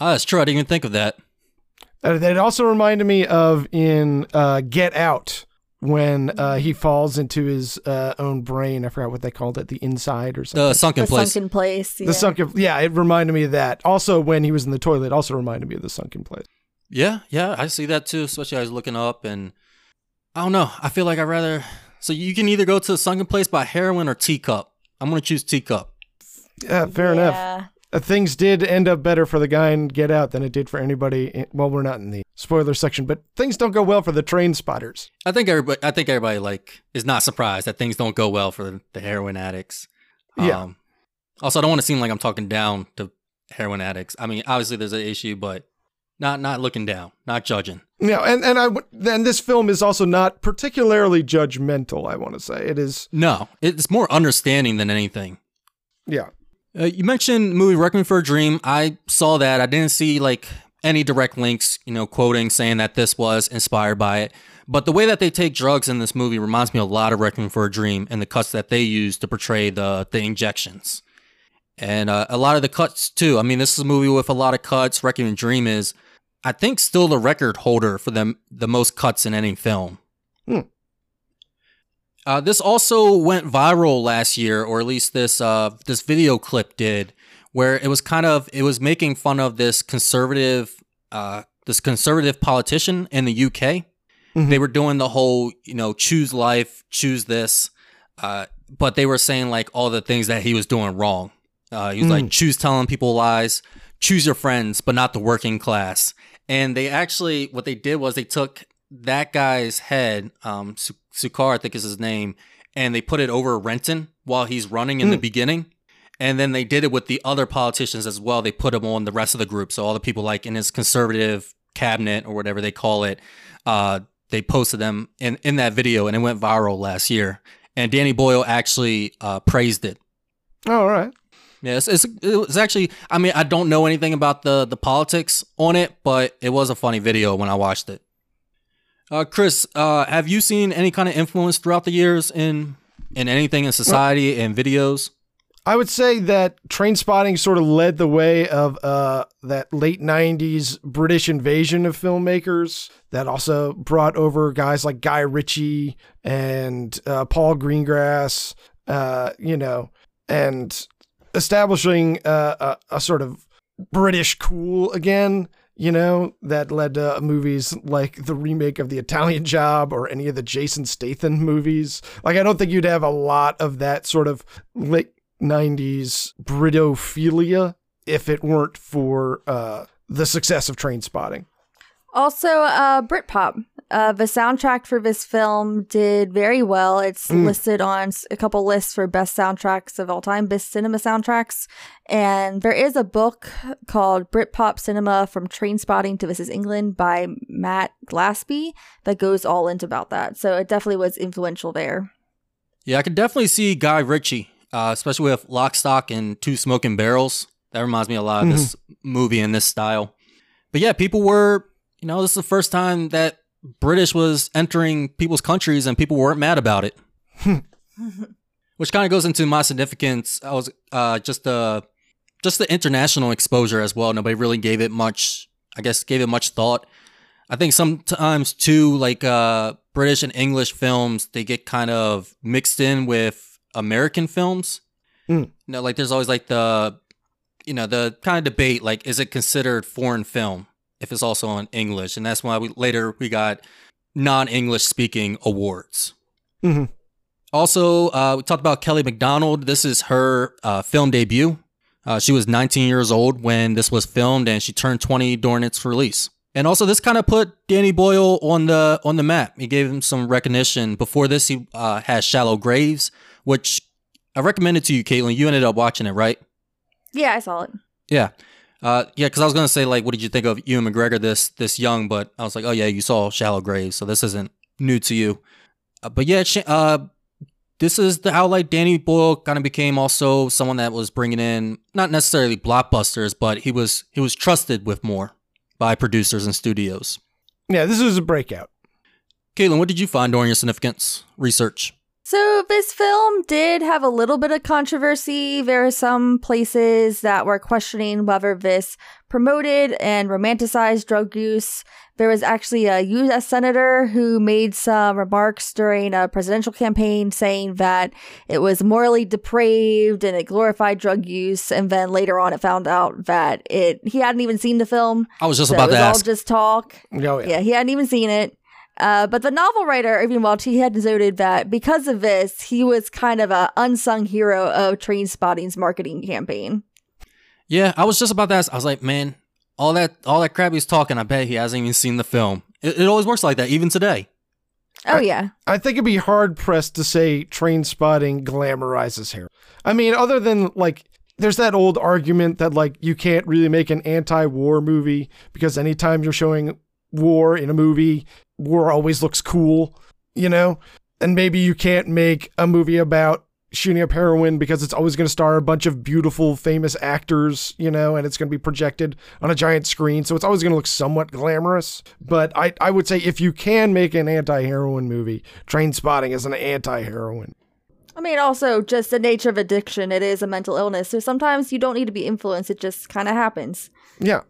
Ah, that's true. I didn't even think of that. Uh, that also reminded me of in uh, Get Out when uh, he falls into his uh, own brain. I forgot what they called it, the inside or something. The sunken the place. sunken place. Yeah. the sunken. Yeah, it reminded me of that. Also, when he was in the toilet, also reminded me of the sunken place. Yeah, yeah, I see that too. Especially I was looking up, and I don't know. I feel like I'd rather. So you can either go to the sunken place by heroin or teacup. I'm gonna choose teacup. Yeah, fair enough. Yeah. Uh, things did end up better for the guy in Get Out than it did for anybody. In, well, we're not in the spoiler section, but things don't go well for the train spotters. I think everybody. I think everybody like is not surprised that things don't go well for the heroin addicts. Yeah. Um, also, I don't want to seem like I'm talking down to heroin addicts. I mean, obviously there's an issue, but not not looking down, not judging. Yeah, and and I then this film is also not particularly judgmental. I want to say it is. No, it's more understanding than anything. Yeah, Uh, you mentioned movie Requiem for a Dream. I saw that. I didn't see like any direct links, you know, quoting saying that this was inspired by it. But the way that they take drugs in this movie reminds me a lot of Requiem for a Dream and the cuts that they use to portray the the injections. And uh, a lot of the cuts too. I mean, this is a movie with a lot of cuts. Requiem for a Dream is, I think, still the record holder for them the most cuts in any film. Uh, this also went viral last year, or at least this uh, this video clip did, where it was kind of it was making fun of this conservative uh, this conservative politician in the UK. Mhm. They were doing the whole you know choose life, choose this, uh, but they were saying like all the things that he was doing wrong. Uh, he was like choose telling people lies, choose your friends, but not the working class. And they actually what they did was they took that guy's head, um, Sunak, I think is his name, and they put it over Renton while he's running in the beginning. And then they did it with the other politicians as well. They put him on the rest of the group. So all the people like in his conservative cabinet or whatever they call it, uh, they posted them in, in that video and it went viral last year. And Danny Boyle actually uh, praised it. Oh, all right. Yeah, it's, it's, it was actually, I mean, I don't know anything about the, the politics on it, but it was a funny video when I watched it. Uh, Chris, uh, have you seen any kind of influence throughout the years in in anything in society and videos? I would say that Trainspotting sort of led the way of uh, that late '90s British invasion of filmmakers. That also brought over guys like Guy Ritchie and uh, Paul Greengrass. Uh, you know, and establishing uh, a, a sort of British cool again. You know, that led to movies like the remake of The Italian Job or any of the Jason Statham movies. Like, I don't think you'd have a lot of that sort of late 90s Britophilia if it weren't for uh, the success of Trainspotting. Also, uh, Britpop. Uh, the soundtrack for this film did very well. It's Mm. listed on a couple lists for best soundtracks of all time, best cinema soundtracks. And there is a book called Britpop Cinema from Trainspotting to This Is England by Matt Glasby that goes all into about that. So it definitely was influential there. Yeah, I could definitely see Guy Ritchie, uh, especially with Lock, Stock, and Two Smoking Barrels. That reminds me a lot of this movie in this style. But yeah, people were, you know, this is the first time that British was entering people's countries and people weren't mad about it. Which kind of goes into my significance. I was uh, just the just the international exposure as well. Nobody really gave it much, I guess, gave it much thought. I think sometimes too, like uh, British and English films, they get kind of mixed in with American films. Mm. You know, like there's always like the, you know, the kind of debate, like is it considered foreign film if it's also in English, and that's why we later we got non-English speaking awards. Mhm. Also, uh, we talked about Kelly Macdonald. This is her uh, film debut. Uh, she was 19 years old when this was filmed, and she turned 20 during its release. And also, this kind of put Danny Boyle on the on the map. He gave him some recognition. Before this, he uh, had Shallow Graves, which I recommended to you, Kaytlan. You ended up watching it, right? Yeah, I saw it. Yeah, uh, yeah. Because I was gonna say, like, what did you think of Ewan McGregor this this young? But I was like, oh yeah, you saw Shallow Graves, so this isn't new to you. Uh, but yeah, uh, this is the how like Danny Boyle kind of became also someone that was bringing in not necessarily blockbusters, but he was he was trusted with more by producers and studios. Yeah, this was a breakout. Kaytlan, what did you find during your significance research? So this film did have a little bit of controversy. There are some places that were questioning whether this promoted and romanticized drug use. There was actually a U.S. senator who made some remarks during a presidential campaign saying that it was morally depraved and it glorified drug use. And then later on, it found out that it he hadn't even seen the film. I was just so about it to was all ask. just talk. Oh, yeah. Yeah, he hadn't even seen it. Uh, but the novel writer, Irvine Welsh, he had noted that because of this, he was kind of an unsung hero of Trainspotting's marketing campaign. Yeah, I was just about to ask. I was like, man, all that all that crap he's talking, I bet he hasn't even seen the film. It, it always works like that, even today. Oh I- yeah, I think it'd be hard pressed to say Trainspotting glamorizes hair. I mean, other than like, there's that old argument that like you can't really make an anti-war movie because anytime you're showing war in a movie, war always looks cool, you know? And maybe you can't make a movie about shooting up heroin because it's always going to star a bunch of beautiful, famous actors, you know, and it's going to be projected on a giant screen. So it's always going to look somewhat glamorous. But I, I would say if you can make an anti heroin movie, Trainspotting is an anti heroin. I mean, also just the nature of addiction. It is a mental illness, so sometimes you don't need to be influenced. It just kind of happens. Yeah.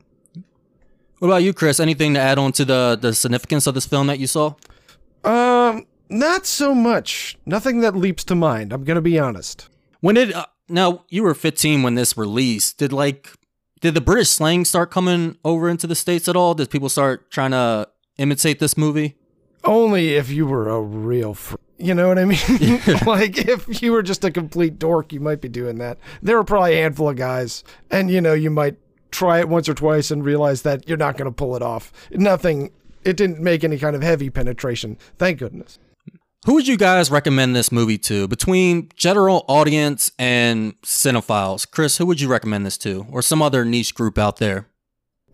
What about you, Chris? Anything to add on to the the significance of this film that you saw? Um, not so much. Nothing that leaps to mind. I'm going to be honest. When did uh, now you were 15 when this released? Did like did the British slang start coming over into the states at all? Did people start trying to imitate this movie? Only if you were a real fr- you know what I mean? like if you were just a complete dork, you might be doing that. There were probably a handful of guys, and you know, you might try it once or twice and realize that you're not going to pull it off. Nothing. It didn't make any kind of heavy penetration. Thank goodness. Who would you guys recommend this movie to between general audience and cinephiles? Chris, who would you recommend this to, or some other niche group out there?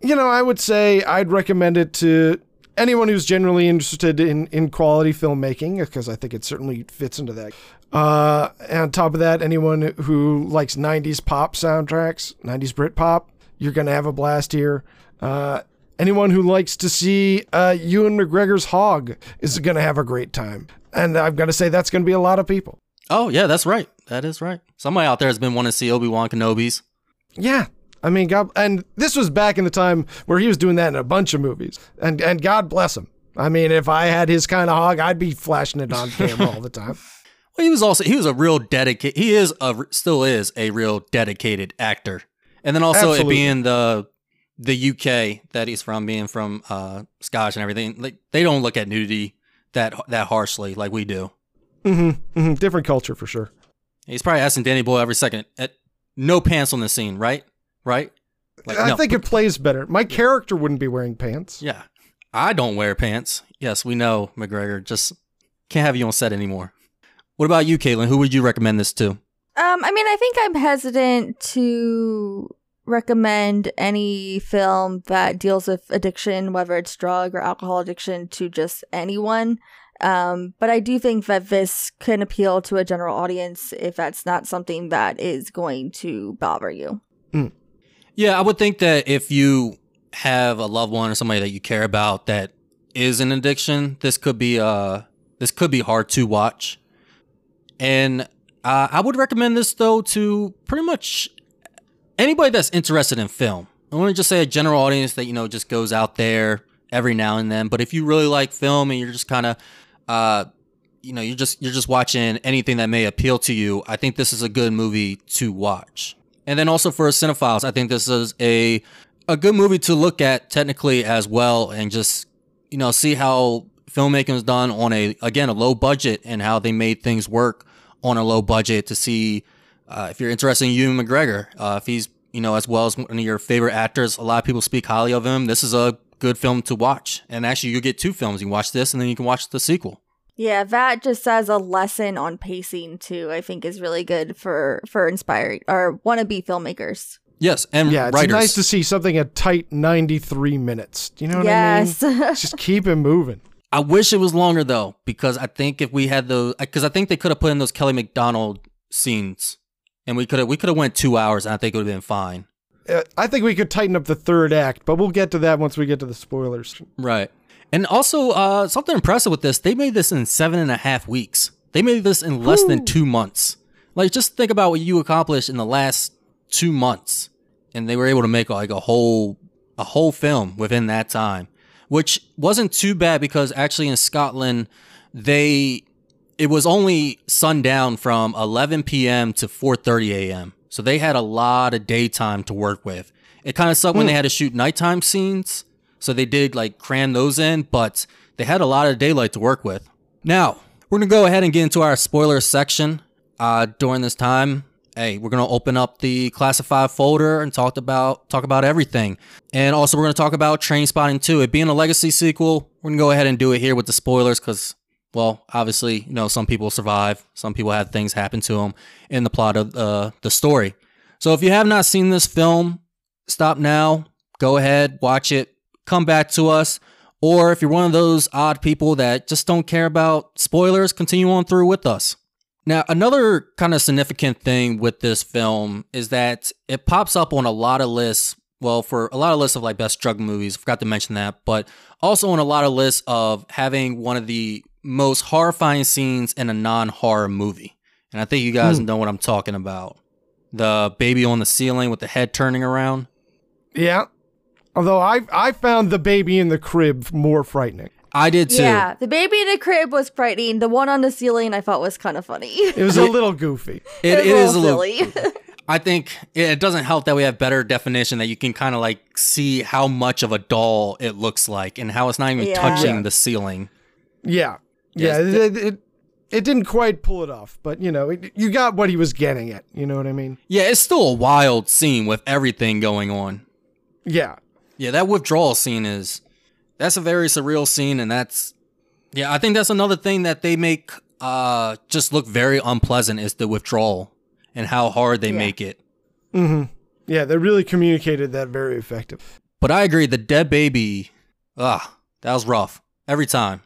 You know, I would say I'd recommend it to anyone who's generally interested in, in quality filmmaking, because I think it certainly fits into that. Uh, and on top of that, anyone who likes 90s pop soundtracks, 90s Brit pop, you're going to have a blast here. Uh, anyone who likes to see uh, Ewan McGregor's Hog is going to have a great time. And I've got to say, that's going to be a lot of people. Oh yeah, that's right. That is right. Somebody out there has been wanting to see Obi Wan Kenobi's. Yeah. I mean, God, and this was back in the time where he was doing that in a bunch of movies, and and God bless him. I mean, if I had his kind of hog, I'd be flashing it on camera all the time. Well, he was also he was a real dedicated. He is a still is a real dedicated actor, and then also Absolutely. it being the the UK that he's from, being from uh, Scotch and everything. Like they don't look at nudity that that harshly like we do. Mm-hmm, hmm Different culture for sure. He's probably asking Danny Boyle every second. At, no pants on the scene, right? Right? Like, I no, think it plays better. My character wouldn't be wearing pants. Yeah. I don't wear pants. Yes, we know, McGregor. Just can't have you on set anymore. What about you, Kaytlan? Who would you recommend this to? Um, I mean, I think I'm hesitant to recommend any film that deals with addiction, whether it's drug or alcohol addiction, to just anyone. Um, but I do think that this can appeal to a general audience if that's not something that is going to bother you. Yeah, I would think that if you have a loved one or somebody that you care about that is an addiction, this could be uh this could be hard to watch. And uh, I would recommend this though to pretty much anybody that's interested in film. I want to just say a general audience that you know just goes out there every now and then. But if you really like film and you're just kind of uh you know you're just you're just watching anything that may appeal to you, I think this is a good movie to watch. And then also for cinephiles, I think this is a a good movie to look at technically as well, and just you know see how filmmaking is done on a again a low budget and how they made things work on a low budget. To see uh, if you're interested in Ewan McGregor, uh, if he's you know as well as one of your favorite actors, a lot of people speak highly of him. This is a good film to watch, and actually you get two films. You watch this, and then you can watch the sequel. Yeah, that just as a lesson on pacing too, I think is really good for for inspiring or wannabe filmmakers. Yes, and Yeah, it's writers. nice to see something a tight 93 minutes. Do you know what yes. I mean? Yes, Just keep it moving. I wish it was longer though, because I think if we had those, because I think they could have put in those Kelly Macdonald scenes, and we could have we could have went two hours, and I think it would have been fine. Uh, I think we could tighten up the third act, but we'll get to that once we get to the spoilers. Right. And also, uh, something impressive with this, they made this in seven and a half weeks. They made this in less than two months. Like, just think about what you accomplished in the last two months, and they were able to make like a whole a whole film within that time, which wasn't too bad because actually in Scotland, they it was only sundown from 11 p.m. to 4:30 a.m. So they had a lot of daytime to work with. It kind of sucked when they had to shoot nighttime scenes, so they did like cram those in, but they had a lot of daylight to work with. Now, we're going to go ahead and get into our spoiler section uh, during this time. Hey, we're to open up the classified folder and talk about talk about everything. And also we're to talk about Trainspotting 2. It being a legacy sequel, we're to go ahead and do it here with the spoilers cuz well, obviously, you know, some people survive, some people had things happen to them in the plot of uh, the story. So if you have not seen this film, stop now, go ahead, watch it, come back to us. Or if you're one of those odd people that just don't care about spoilers, continue on through with us. Now, another kind of significant thing with this film is that it pops up on a lot of lists. Well, for a lot of lists of like best drug movies, forgot to mention that, but also on a lot of lists of having one of the most horrifying scenes in a non horror movie. And I think you guys hmm. know what I'm talking about. The baby on the ceiling with the head turning around. Yeah. Although I I found the baby in the crib more frightening. I did too. Yeah, the baby in the crib was frightening. The one on the ceiling I thought was kind of funny. It was a little goofy. It, it is a little. silly. I think it it doesn't help that we have better definition that you can kind of like see how much of a doll it looks like and how it's not even Yeah. touching Yeah. the ceiling. Yeah. Yeah. Yes, it, it, it didn't quite pull it off, but you know, it, you got what he was getting at. You know what I mean? Yeah, it's still a wild scene with everything going on. Yeah. Yeah, that withdrawal scene is that's a very surreal scene and that's yeah, I think that's another thing that they make uh just look very unpleasant is the withdrawal and how hard they Yeah. make it. Mm-hmm. Yeah, they really communicated that very effective. But I agree the dead baby ah, that was rough every time.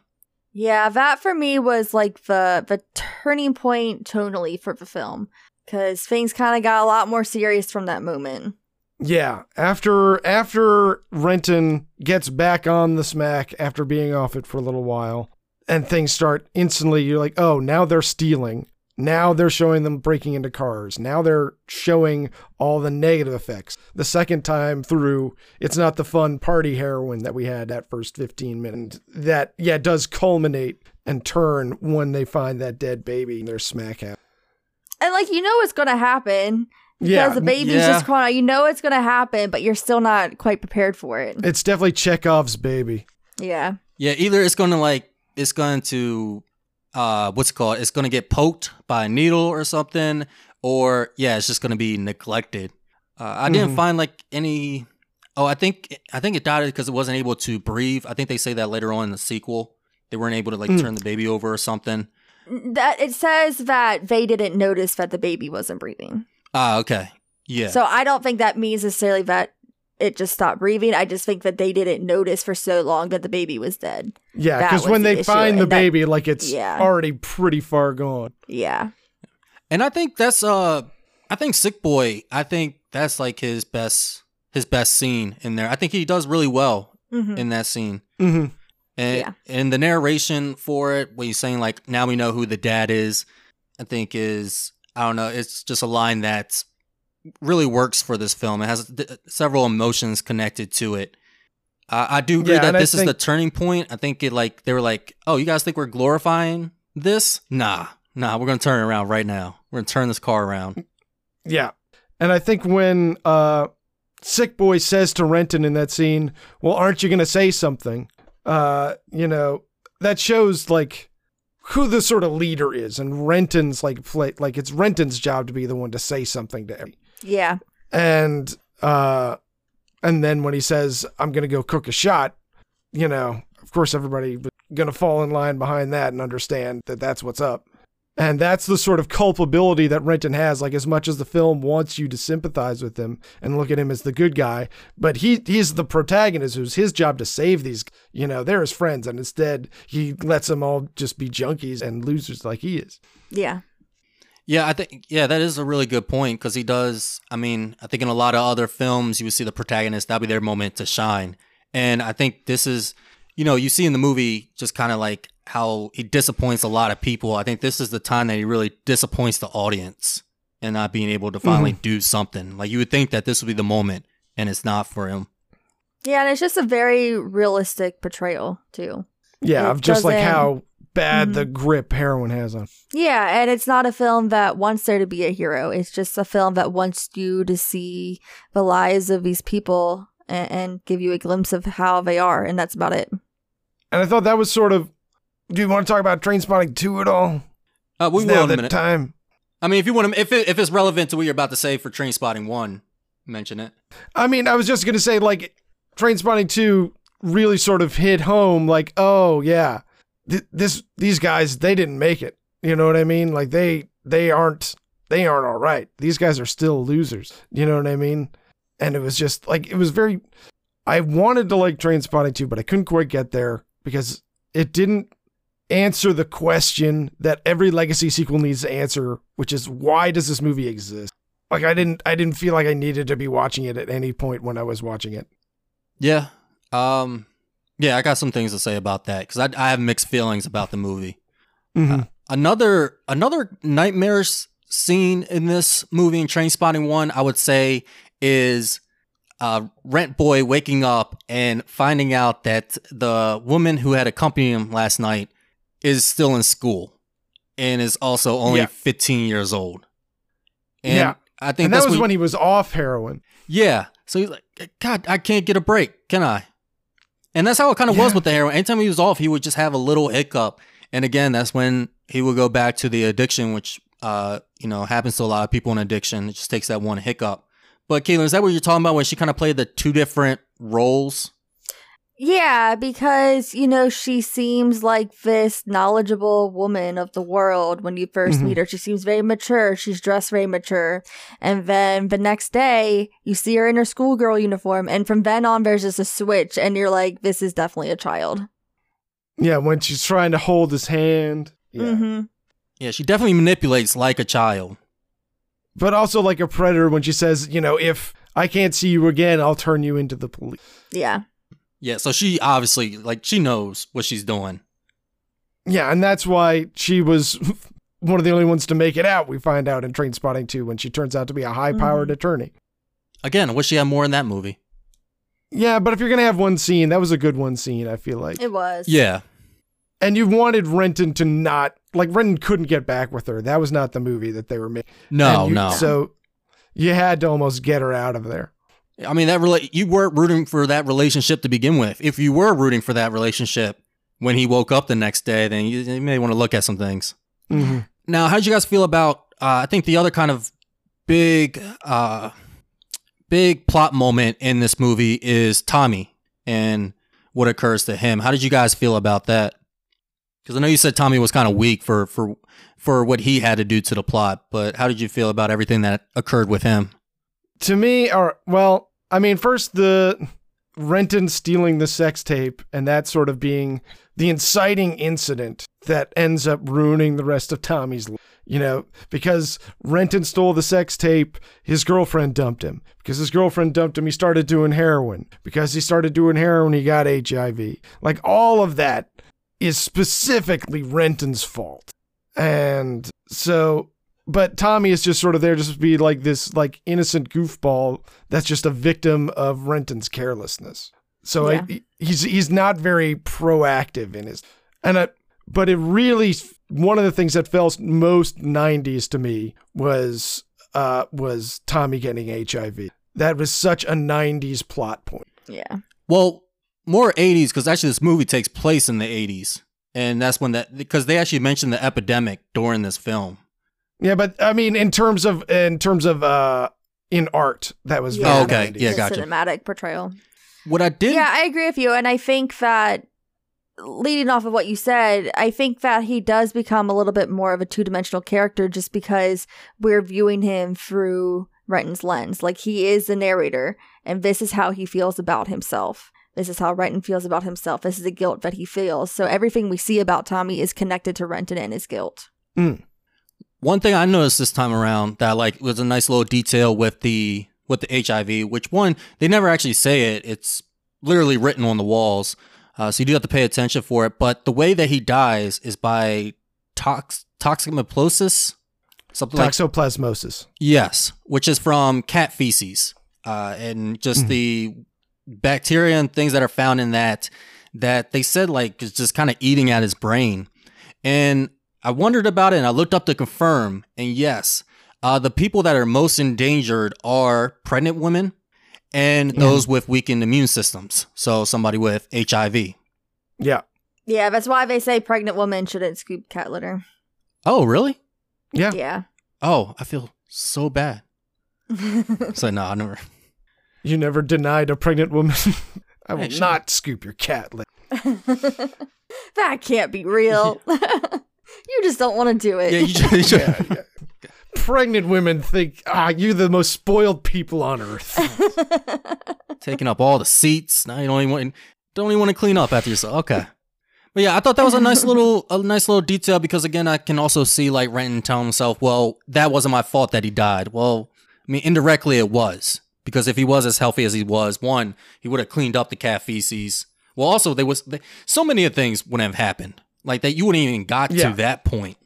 Yeah, that for me was like the the turning point tonally for the film because things kind of got a lot more serious from that moment. Yeah, after after Renton gets back on the smack after being off it for a little while, and things start instantly. You're like, oh, now they're stealing. Now they're showing them breaking into cars. Now they're showing all the negative effects. The second time through, it's not the fun party heroin that we had that first 15 minutes. That yeah does culminate and turn when they find that dead baby in their smack house. And like you know what's gonna happen because Yeah, the baby's yeah. just crying. out. You know it's gonna happen, but you're still not quite prepared for it. it's definitely Chekhov's baby. Yeah, Yeah, either it's going to like it's going to uh what's it called? It's going to get poked by a needle or something or yeah, it's just going to be neglected. Uh, I didn't Mhm. find like any Oh, I think I think it died because it wasn't able to breathe. I think they say that later on in the sequel. They weren't able to like Mm. turn the baby over or something. That it says that they didn't notice that the baby wasn't breathing. Ah, okay. Yeah. So I don't think that means necessarily that it just stopped breathing. I just think that they didn't notice for so long that the baby was dead. Yeah, because when the they issue, find the and that- baby, like it's Yeah. already pretty far gone. Yeah. And I think that's uh I think Sick Boy, I think that's like his best his best scene in there. I think he does really well hmm in that scene. hmm And Yeah. and the narration for it, when he's saying like now we know who the dad is, I think is I don't know, it's just a line that really works for this film. It has th- several emotions connected to it. I I do agree Yeah, that I this is the turning point. I think it like they were like, "Oh, you guys think we're glorifying this? Nah. Nah, we're going to turn it around right now. We're going to turn this car around." Yeah. And I think when uh Sick Boy says to Renton in that scene, Well, aren't you gonna say something? Uh, you know, that shows like who the sort of leader is, and Renton's like play like it's Renton's job to be the one to say something to him. Yeah. and uh and then when he says i'm gonna go cook a shot you know of course everybody gonna fall in line behind that and understand that that's what's up and that's the sort of culpability that renton has like as much as the film wants you to sympathize with him and look at him as the good guy but he he's the protagonist who's his job to save these you know they're his friends and instead he lets them all just be junkies and losers like he is Yeah. Yeah, I think yeah, that is a really good point because he does. I mean, I think in a lot of other films, you would see the protagonist that'll be their moment to shine, and I think this is, you know, you see in the movie just kind of like how he disappoints a lot of people. I think this is the time that he really disappoints the audience and not being able to finally do something. Like you would think that this would be the moment, and it's not for him. Yeah, and it's just a very realistic portrayal too. yeah It of just like how bad Mhm. the grip heroin has on Yeah, and it's not a film that wants there to be a hero. It's just a film that wants you to see the lives of these people and, and give you a glimpse of how they are, and that's about it. And I thought that was sort of. Do you want to talk about Trainspotting 2 at all? Uh, we Is will in a minute. time. I mean, if you want to, if it, if it's relevant to what you're about to say for Trainspotting One, mention it. I mean, I was just going to say, like, Trainspotting 2 really sort of hit home, like, oh, yeah, th- this these guys, they didn't make it. You know what I mean? Like, they they aren't they aren't all right. These guys are still losers. You know what I mean? And it was just like, it was very. I wanted to like Trainspotting 2, but I couldn't quite get there because it didn't answer the question that every legacy sequel needs to answer, which is why does this movie exist? Like I didn't I didn't feel like I needed to be watching it at any point when I was watching it. Yeah. Um. Yeah, I got some things to say about that because I, I have mixed feelings about the movie. Mhm. Another another nightmarish scene in this movie in Trainspotting One, I would say, is uh, Rent Boy waking up and finding out that the woman who had accompanied him last night is still in school and is also only Yeah. 15 years old. And Yeah. I think And that was when, when he was off heroin. yeah. So he's like, God, I can't get a break, can I? And that's how it kind of was with the heroin. Anytime he was off, he would just have a little hiccup. And again, that's when he would go back to the addiction, which, uh, you know, happens to a lot of people in addiction. It just takes that one hiccup. But Kaytlan, is that what you're talking about when she kind of played the two different roles? Yeah, because, you know, she seems like this knowledgeable woman of the world when you 1st Mhm. meet her. She seems very mature. She's dressed very mature. And then the next day, you see her in her schoolgirl uniform. And from then on, there's just a switch. And you're like, this is definitely a child. Yeah, when she's trying to hold his hand. Yeah. hmm Yeah, she definitely manipulates like a child. But also like a predator when she says, you know, if I can't see you again, I'll turn you into the police. Yeah. Yeah, so she obviously, like, she knows what she's doing. Yeah, and that's why she was one of the only ones to make it out, we find out in Trainspotting 2 when she turns out to be a high powered mm-hmm. attorney. Again, I wish she had more in that movie. Yeah, but if you're going to have one scene, that was a good one scene, I feel like. It was. Yeah. And you wanted Renton to not, like, Renton couldn't get back with her. That was not the movie that they were making. No, you- no. So you had to almost get her out of there. I mean, that rela- you weren't rooting for that relationship to begin with. If you were rooting for that relationship when he woke up the next day, then you, you may want to look at some things. Mhm. Now, how did you guys feel about? Uh, I think the other kind of big, uh, big plot moment in this movie is Tommy and what occurs to him. How did you guys feel about that? Because I know you said Tommy was kind of weak for for for what he had to do to the plot, but how did you feel about everything that occurred with him? To me, or well, I mean, first the Renton stealing the sex tape and that sort of being the inciting incident that ends up ruining the rest of Tommy's life. You know, because Renton stole the sex tape, his girlfriend dumped him. Because his girlfriend dumped him, he started doing heroin. Because he started doing heroin, he got HIV. Like all of that is specifically Renton's fault. And so but Tommy is just sort of there just to be like this like innocent goofball that's just a victim of Renton's carelessness. So Yeah. I, he's he's not very proactive in his and I, but it really one of the things that felt most 90s to me was uh was Tommy getting HIV. That was such a 90s plot point. Yeah. Well, more 80s because actually this movie takes place in the 80s. And that's when that because they actually mentioned the epidemic during this film. Yeah, but I mean in terms of in terms of uh in art that was Yeah. very Okay, 90s. yeah, the gotcha. cinematic portrayal. What I did Yeah, I agree with you. And I think that leading off of what you said, I think that he does become a little bit more of a two dimensional character just because we're viewing him through Renton's lens. Like he is the narrator, and this is how he feels about himself. This is how Renton feels about himself. This is the guilt that he feels. So everything we see about Tommy is connected to Renton and his guilt. One thing I noticed this time around that like was a nice little detail with the with the HIV, which one they never actually say it. It's literally written on the walls, uh, so you do have to pay attention for it. But the way that he dies is by tox toxoplasmosis, something like Toxoplasmosis. yes, which is from cat feces, uh, and just the bacteria and things that are found in that that they said like is just kind of eating at his brain. And I wondered about it and I looked up to confirm. And yes, uh, the people that are most endangered are pregnant women and those with weakened immune systems. So somebody with HIV. Yeah. Yeah, that's why they say pregnant women shouldn't scoop cat litter. Oh, really? Yeah. Yeah. Oh, I feel so bad. So no, I never. You never denied a pregnant woman. I will Actually- not scoop your cat litter. that can't be real. you just don't want to do it. Yeah, you should. You should. Yeah, yeah. Pregnant women think, ah, you're the most spoiled people on earth. taking up all the seats. Now you don't even want, don't even want to clean up after yourself. Okay. But yeah, I thought that was a nice little a nice little detail because again, I can also see like Renton telling himself, "Well, that wasn't my fault that he died." Well, I mean, indirectly it was because if he was as healthy as he was, one, he would have cleaned up the cat feces. Well, also there was so many of things wouldn't have happened like that. You wouldn't even got Yeah. to that point.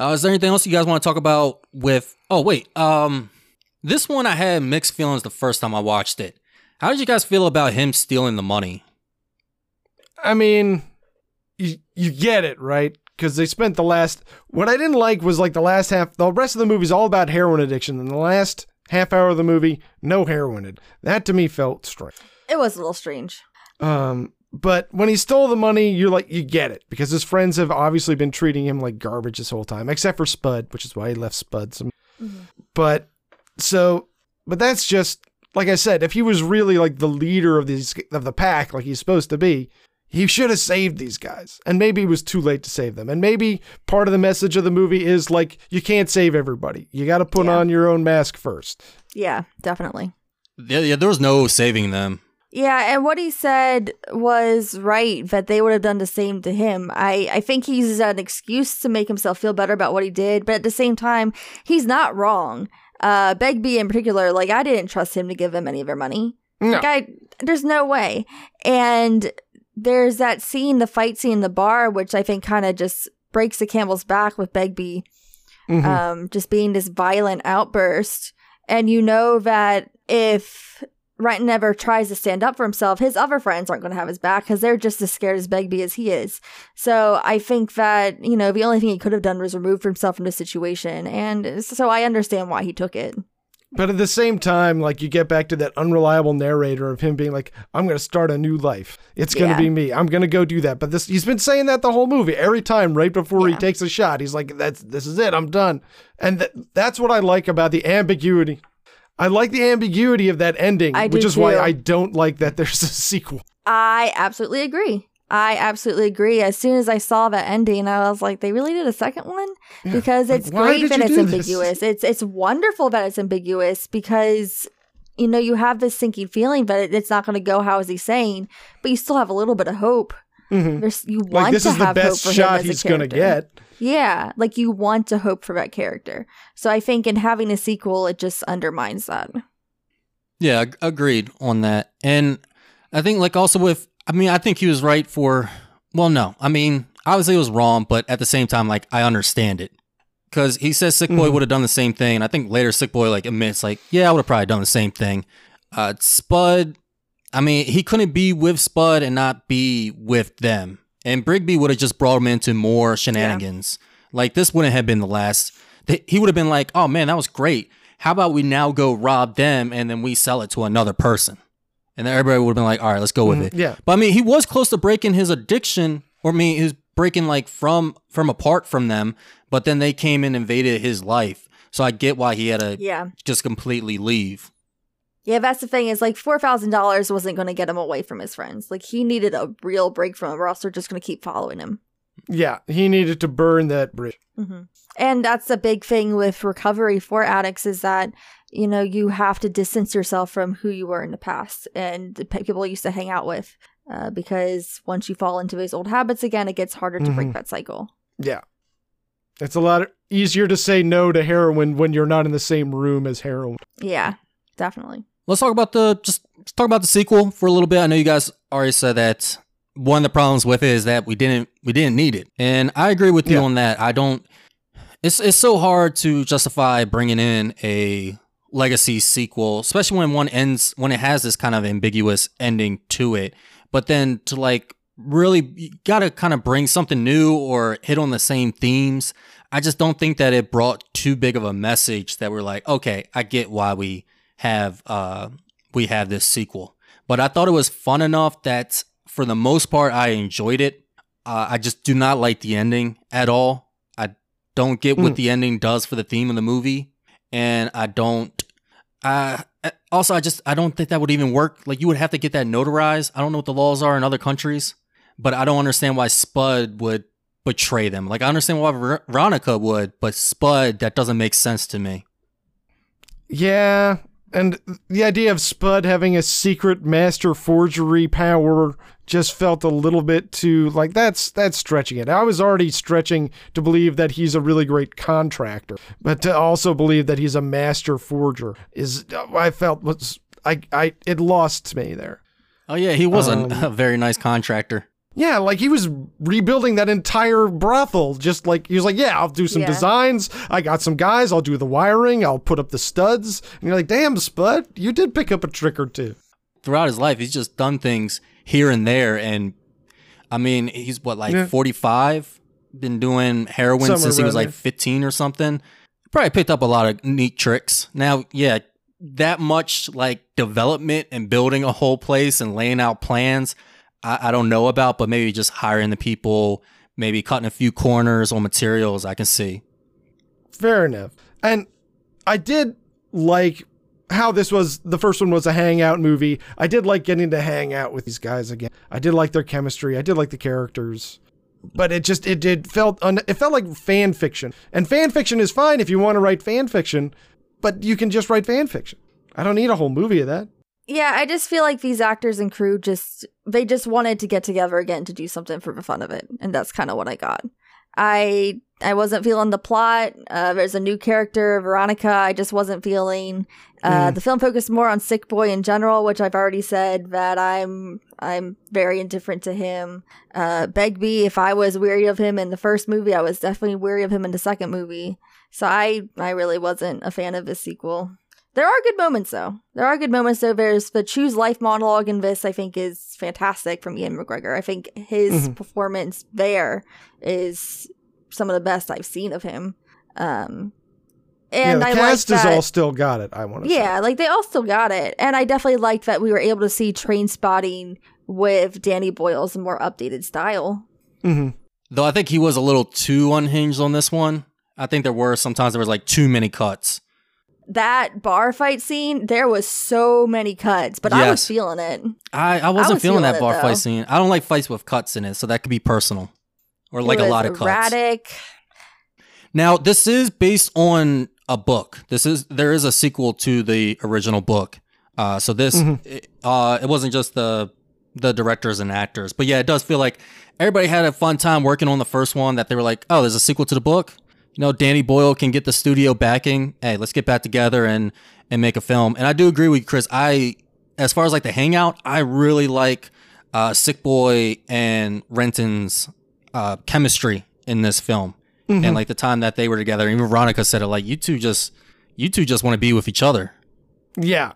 Uh, is there anything else you guys want to talk about with? Oh wait, um, this one I had mixed feelings the first time I watched it. How did you guys feel about him stealing the money? I mean, you, you get it, right? Because they spent the last. What I didn't like was like the last half. The rest of the movie's all about heroin addiction, and the last half hour of the movie, no heroin. ad- That to me felt strange. It was a little strange. Um, but when he stole the money, you're like, you get it because his friends have obviously been treating him like garbage this whole time, except for Spud, which is why he left Spud some. But so, but that's just like I said. If he was really like the leader of these of the pack, like he's supposed to be, he should have saved these guys. And maybe it was too late to save them. And maybe part of the message of the movie is like you can't save everybody. You got to put Yeah. on your own mask first. Yeah, definitely. Yeah, yeah, there was no saving them. Yeah, and what he said was right that they would have done the same to him. I, I think he uses an excuse to make himself feel better about what he did, but at the same time, he's not wrong. Uh, Begbie in particular, like I didn't trust him to give him any of their money. No. Like I, there's no way. And there's that scene, the fight scene in the bar, which I think kind of just breaks the camel's back with Begbie Mhm. um, just being this violent outburst. And you know that if Renton ever tries to stand up for himself, his other friends aren't going to have his back because they're just as scared as Begbie as he is. So I think that, you know, the only thing he could have done was remove himself from the situation. And so I understand why he took it. But at the same time, like you get back to that unreliable narrator of him being like, "I'm going to start a new life. It's going to Yeah. be me. I'm going to go do that." But this, he's been saying that the whole movie. Every time, right before he takes a shot, he's like, "That's this is it. I'm done." And th- that's what I like about the ambiguity. I like the ambiguity of that ending, I which is why. I don't like that there's a sequel. I absolutely agree. I absolutely agree. As soon as I saw that ending, I was like, they really did a second one Yeah, because it's why great did that it's do this? ambiguous. It's it's wonderful that it's ambiguous because you know you have this sinking feeling that it, it's not going to go how is he saying, but you still have a little bit of hope. Mhm. There's you want Like this to is the have best hope for shot him as he's a gonna get. Yeah, like you want to hope for that character. So I think in having a sequel, it just undermines that. Yeah, agreed on that. And I think like also with I mean, I think he was right for well, no. I mean, obviously it was wrong, but at the same time like I understand it. Cuz he says Sick Boy Mhm. would have done the same thing, and I think later Sick Boy like admits like, yeah, I would have probably done the same thing. Uh Spud I mean, he couldn't be with Spud and not be with them. And Begbie would have just brought him into more shenanigans. Like this wouldn't have been the last. He would have been like, "Oh man, that was great. How about we now go rob them and then we sell it to another person?" And then everybody would have been like, "All right, let's go with Mhm. it." Yeah. But I mean, he was close to breaking his addiction, or I mean, he was breaking like from from apart from them. But then they came and invaded his life. So I get why he had to Yeah. just completely leave. Yeah, that's the thing is like four thousand dollars wasn't going to get him away from his friends. Like he needed a real break from them, or else they're just going to keep following him. Yeah. He needed to burn that bridge. hmm And that's a big thing with recovery for addicts is that you know you have to distance yourself from who you were in the past and the people you used to hang out with, uh, because once you fall into those old habits again, it gets harder to break Mhm. that cycle. Yeah. It's a lot easier to say no to heroin when you're not in the same room as heroin. Yeah, definitely. Let's talk about the just let's talk about the sequel for a little bit. I know you guys already said that one of the problems with it is that we didn't we didn't need it, and I agree with you Yeah. on that. I don't. It's it's so hard to justify bringing in a legacy sequel, especially when one ends when it has this kind of ambiguous ending to it. But then to like really gotta kind of bring something new or hit on the same themes. I just don't think that it brought too big of a message that we're like, okay, I get why we have uh we have this sequel. But I thought it was fun enough that for the most part I enjoyed it. Uh, I just do not like the ending at all. I don't get what Mm. the ending does for the theme of the movie, and I don't. Uh, also, I just I don't think that would even work. Like you would have to get that notarized. I don't know what the laws are in other countries, but I don't understand why Spud would betray them. Like I understand why Veronica would, but Spud that doesn't make sense to me. Yeah. And the idea of Spud having a secret master forgery power just felt a little bit too like that's that's stretching it. I was already stretching to believe that he's a really great contractor, but to also believe that he's a master forger is I felt was I I it lost me there. Oh yeah, he was Um, a, a very nice contractor. Yeah, like he was rebuilding that entire brothel. Just like he was like, yeah, I'll do some Yeah. designs. I got some guys. I'll do the wiring. I'll put up the studs. And you're like, damn, Spud, you did pick up a trick or two. Throughout his life, he's just done things here and there, and I mean, he's what like Yeah. forty five. Been doing heroin Somewhere since he was like fifteen or something. Probably picked up a lot of neat tricks. Now, yeah, that much like development and building a whole place and laying out plans, I, I don't know about, but maybe just hiring the people, maybe cutting a few corners on materials, I can see. Fair enough. And I did like how this was the first one was a hangout movie. I did like getting to hang out with these guys again. I did like their chemistry. I did like the characters. But it just it did felt un, it felt like fan fiction. And fan fiction is fine if you want to write fan fiction, but you can just write fan fiction. I don't need a whole movie of that. Yeah, I just feel like these actors and crew just they just wanted to get together again to do something for the fun of it, and that's kind of what I got. I I wasn't feeling the plot. Uh, there's a new character, Veronica. I just wasn't feeling. Uh, Mm. The film focused more on Sick Boy in general, which I've already said that I'm I'm very indifferent to him. Uh, Begbie, if I was weary of him in the first movie, I was definitely weary of him in the second movie. So I I really wasn't a fan of this sequel. There are good moments though. There are good moments though. There's the choose life monologue in this. I think is fantastic from Ewan McGregor. I think his Mhm. performance there is some of the best I've seen of him. Um, and yeah, the I cast like has all still got it. I want to Yeah, like they all still got it. And I definitely liked that we were able to see Trainspotting with Danny Boyle's more updated style. say. hmm Though I think he was a little too unhinged on this one. I think there were sometimes there was like too many cuts. That bar fight scene, there was so many cuts, but I was feeling it. I, I wasn't was feeling feeling that bar though. fight scene. I don't like fights with cuts in it, so that could be personal. Or like it a lot of cuts. Now, this is based on a book. This is there is a sequel to the original book. Uh, so this it, uh, it wasn't just the the directors and actors, but yeah, it does feel like everybody had a fun time working on the first one. That they were like, oh, there's a sequel to the book. You know, Danny Boyle can get the studio backing. Hey, let's get back together and and make a film. And I do agree with you, Chris. I as far as like the hangout, I really like uh, Sick Boy and Renton's uh, chemistry in this film and like the time that they were together. Even Veronica said it like you two just you two just want to be with each other. Yeah.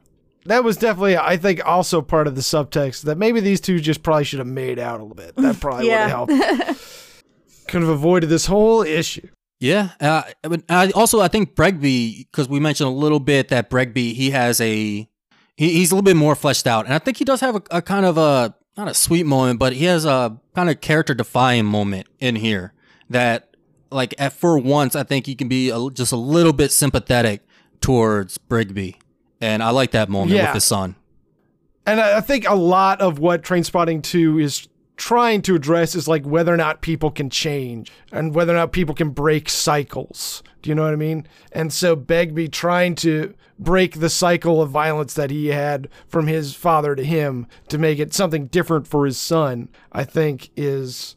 That was definitely, I think, also part of the subtext that maybe these two just probably should have made out a little bit. That probably Yeah. would have helped. Could have avoided this whole issue. Yeah, uh, but I also I think Begbie because we mentioned a little bit that Begbie he has a he, he's a little bit more fleshed out, and I think he does have a, a kind of a not a sweet moment, but he has a kind of character defying moment in here that like at for once I think he can be a, just a little bit sympathetic towards Begbie, and I like that moment Yeah. with his son. And I I think a lot of what Trainspotting 2 is trying to address is like whether or not people can change and whether or not people can break cycles. Do you know what I mean? And so Begbie trying to break the cycle of violence that he had from his father to him to make it something different for his son, I think is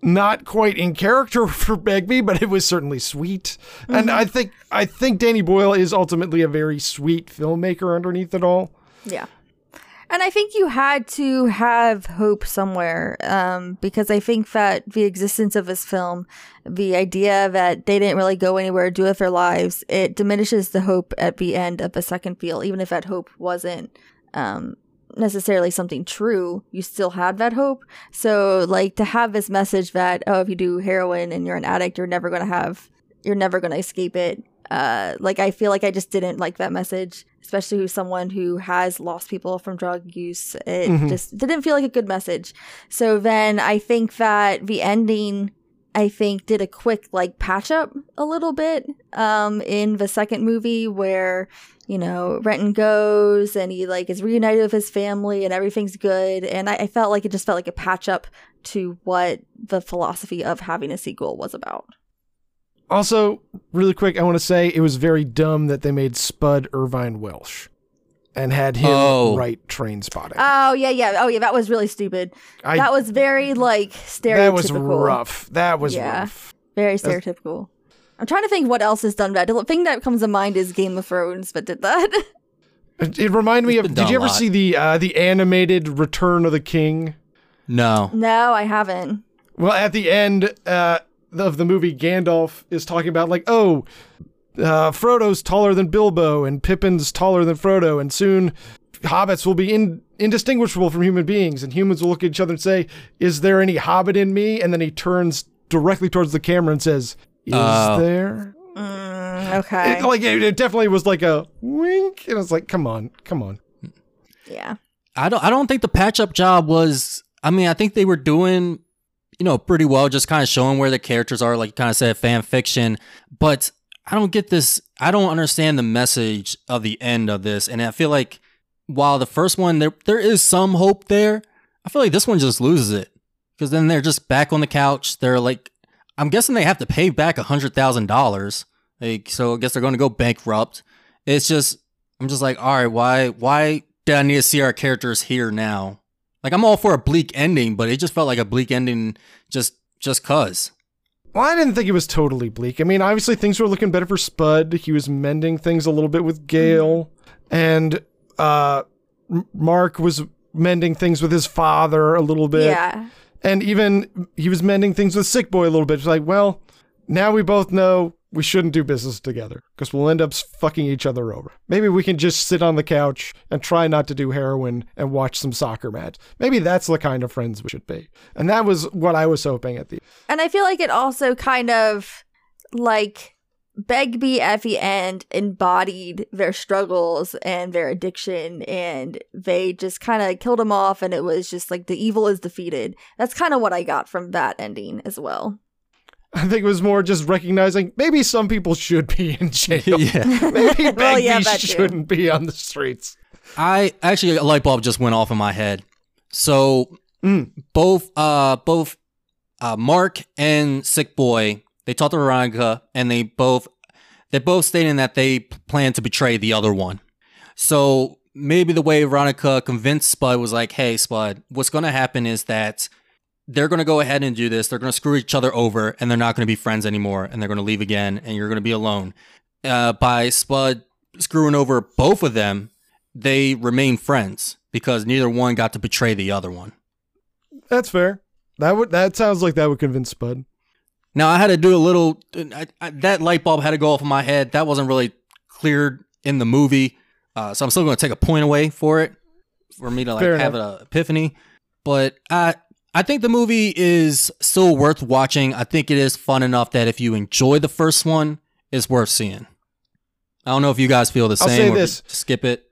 not quite in character for Begbie, but it was certainly sweet. And mm-hmm. I think I think Danny Boyle is ultimately a very sweet filmmaker underneath it all. Yeah. And I think you had to have hope somewhere um, because I think that the existence of this film, the idea that they didn't really go anywhere do with their lives, it diminishes the hope at the end of the second feel, even if that hope wasn't um, necessarily something true, you still had that hope. So, like, to have this message that, oh, if you do heroin and you're an addict, you're never going to have, you're never going to escape it. Uh, like, I feel like I just didn't like that message, especially who's someone who has lost people from drug use. It just didn't feel like a good message. So then I think that the ending. I think did a quick like patch up a little bit um in the second movie where you know, Renton goes and he like is reunited with his family and everything's good. And I, I felt like it just felt like a patch up to what the philosophy of having a sequel was about. Also, really quick, I want to say it was very dumb that they made Spud Irvine Welsh and had him Oh. write Trainspotting. Oh yeah, yeah. Oh yeah, that was really stupid. I, that was very like stereotypical. that was rough. That was Yeah. rough. Very stereotypical. I'm trying to think what else has done that. The thing that comes to mind is Game of Thrones, but did that? It, it reminded me of. Did you ever lot. see the uh, the animated Return of the King? No, no, I haven't. Well, at the end uh, of the movie, Gandalf is talking about like, oh, uh, Frodo's taller than Bilbo and Pippin's taller than Frodo, and soon hobbits will be in, indistinguishable from human beings, and humans will look at each other and say, "Is there any hobbit in me?" And then he turns directly towards the camera and says, "Is Oh. there?" Mm, okay. It, like it, it definitely was like a wink, and I was like, "Come on, come on." yeah. I don't. I don't think the patch up job was. I mean, I think they were doing, you know, pretty well, just kind of showing where the characters are, like you kind of said, fan fiction. But I don't get this. I don't understand the message of the end of this, and I feel like while the first one there there is some hope there, I feel like this one just loses it because then they're just back on the couch. They're like, I'm guessing they have to pay back a hundred thousand dollars. Like, so I guess they're going to go bankrupt. It's just, I'm just like, all right, why, why did I need to see our characters here now? Like, I'm all for a bleak ending, but it just felt like a bleak ending just, just cause. Well, I didn't think it was totally bleak. I mean, obviously things were looking better for Spud. He was mending things a little bit with Gail, and uh, Mark was mending things with his father a little bit. Yeah. and even he was mending things with Sick Boy a little bit. It's like, well, now we both know we shouldn't do business together because we'll end up fucking each other over. Maybe we can just sit on the couch and try not to do heroin and watch some soccer match. Maybe that's the kind of friends we should be. And that was what I was hoping at the And I feel like it also kind of like Begbie at the end embodied their struggles and their addiction, and they just kind of killed him off, and it was just like the evil is defeated. That's kind of what I got from that ending as well. I think it was more just recognizing maybe some people should be in jail. yeah. Maybe Well, yeah, shouldn't be on the streets. I actually a light bulb just went off in my head. So Mm. both uh both uh Mark and Sick Boy they talked to Veronica and they both they're both stating that they plan to betray the other one. So maybe the way Veronica convinced Spud was like, "Hey, Spud, what's going to happen is that they're going to go ahead and do this. They're going to screw each other over, and they're not going to be friends anymore, and they're going to leave again, and you're going to be alone." Uh, by Spud screwing over both of them, they remain friends because neither one got to betray the other one. That's fair. That would that sounds like that would convince Spud. Now I had to do a little. I, I, that light bulb had to go off in my head. That wasn't really cleared in the movie, uh, so I'm still going to take a point away for it for me to like Fair have an epiphany. But I I think the movie is still worth watching. I think it is fun enough that if you enjoy the first one, it's worth seeing. I don't know if you guys feel the I'll same. say or this. skip it.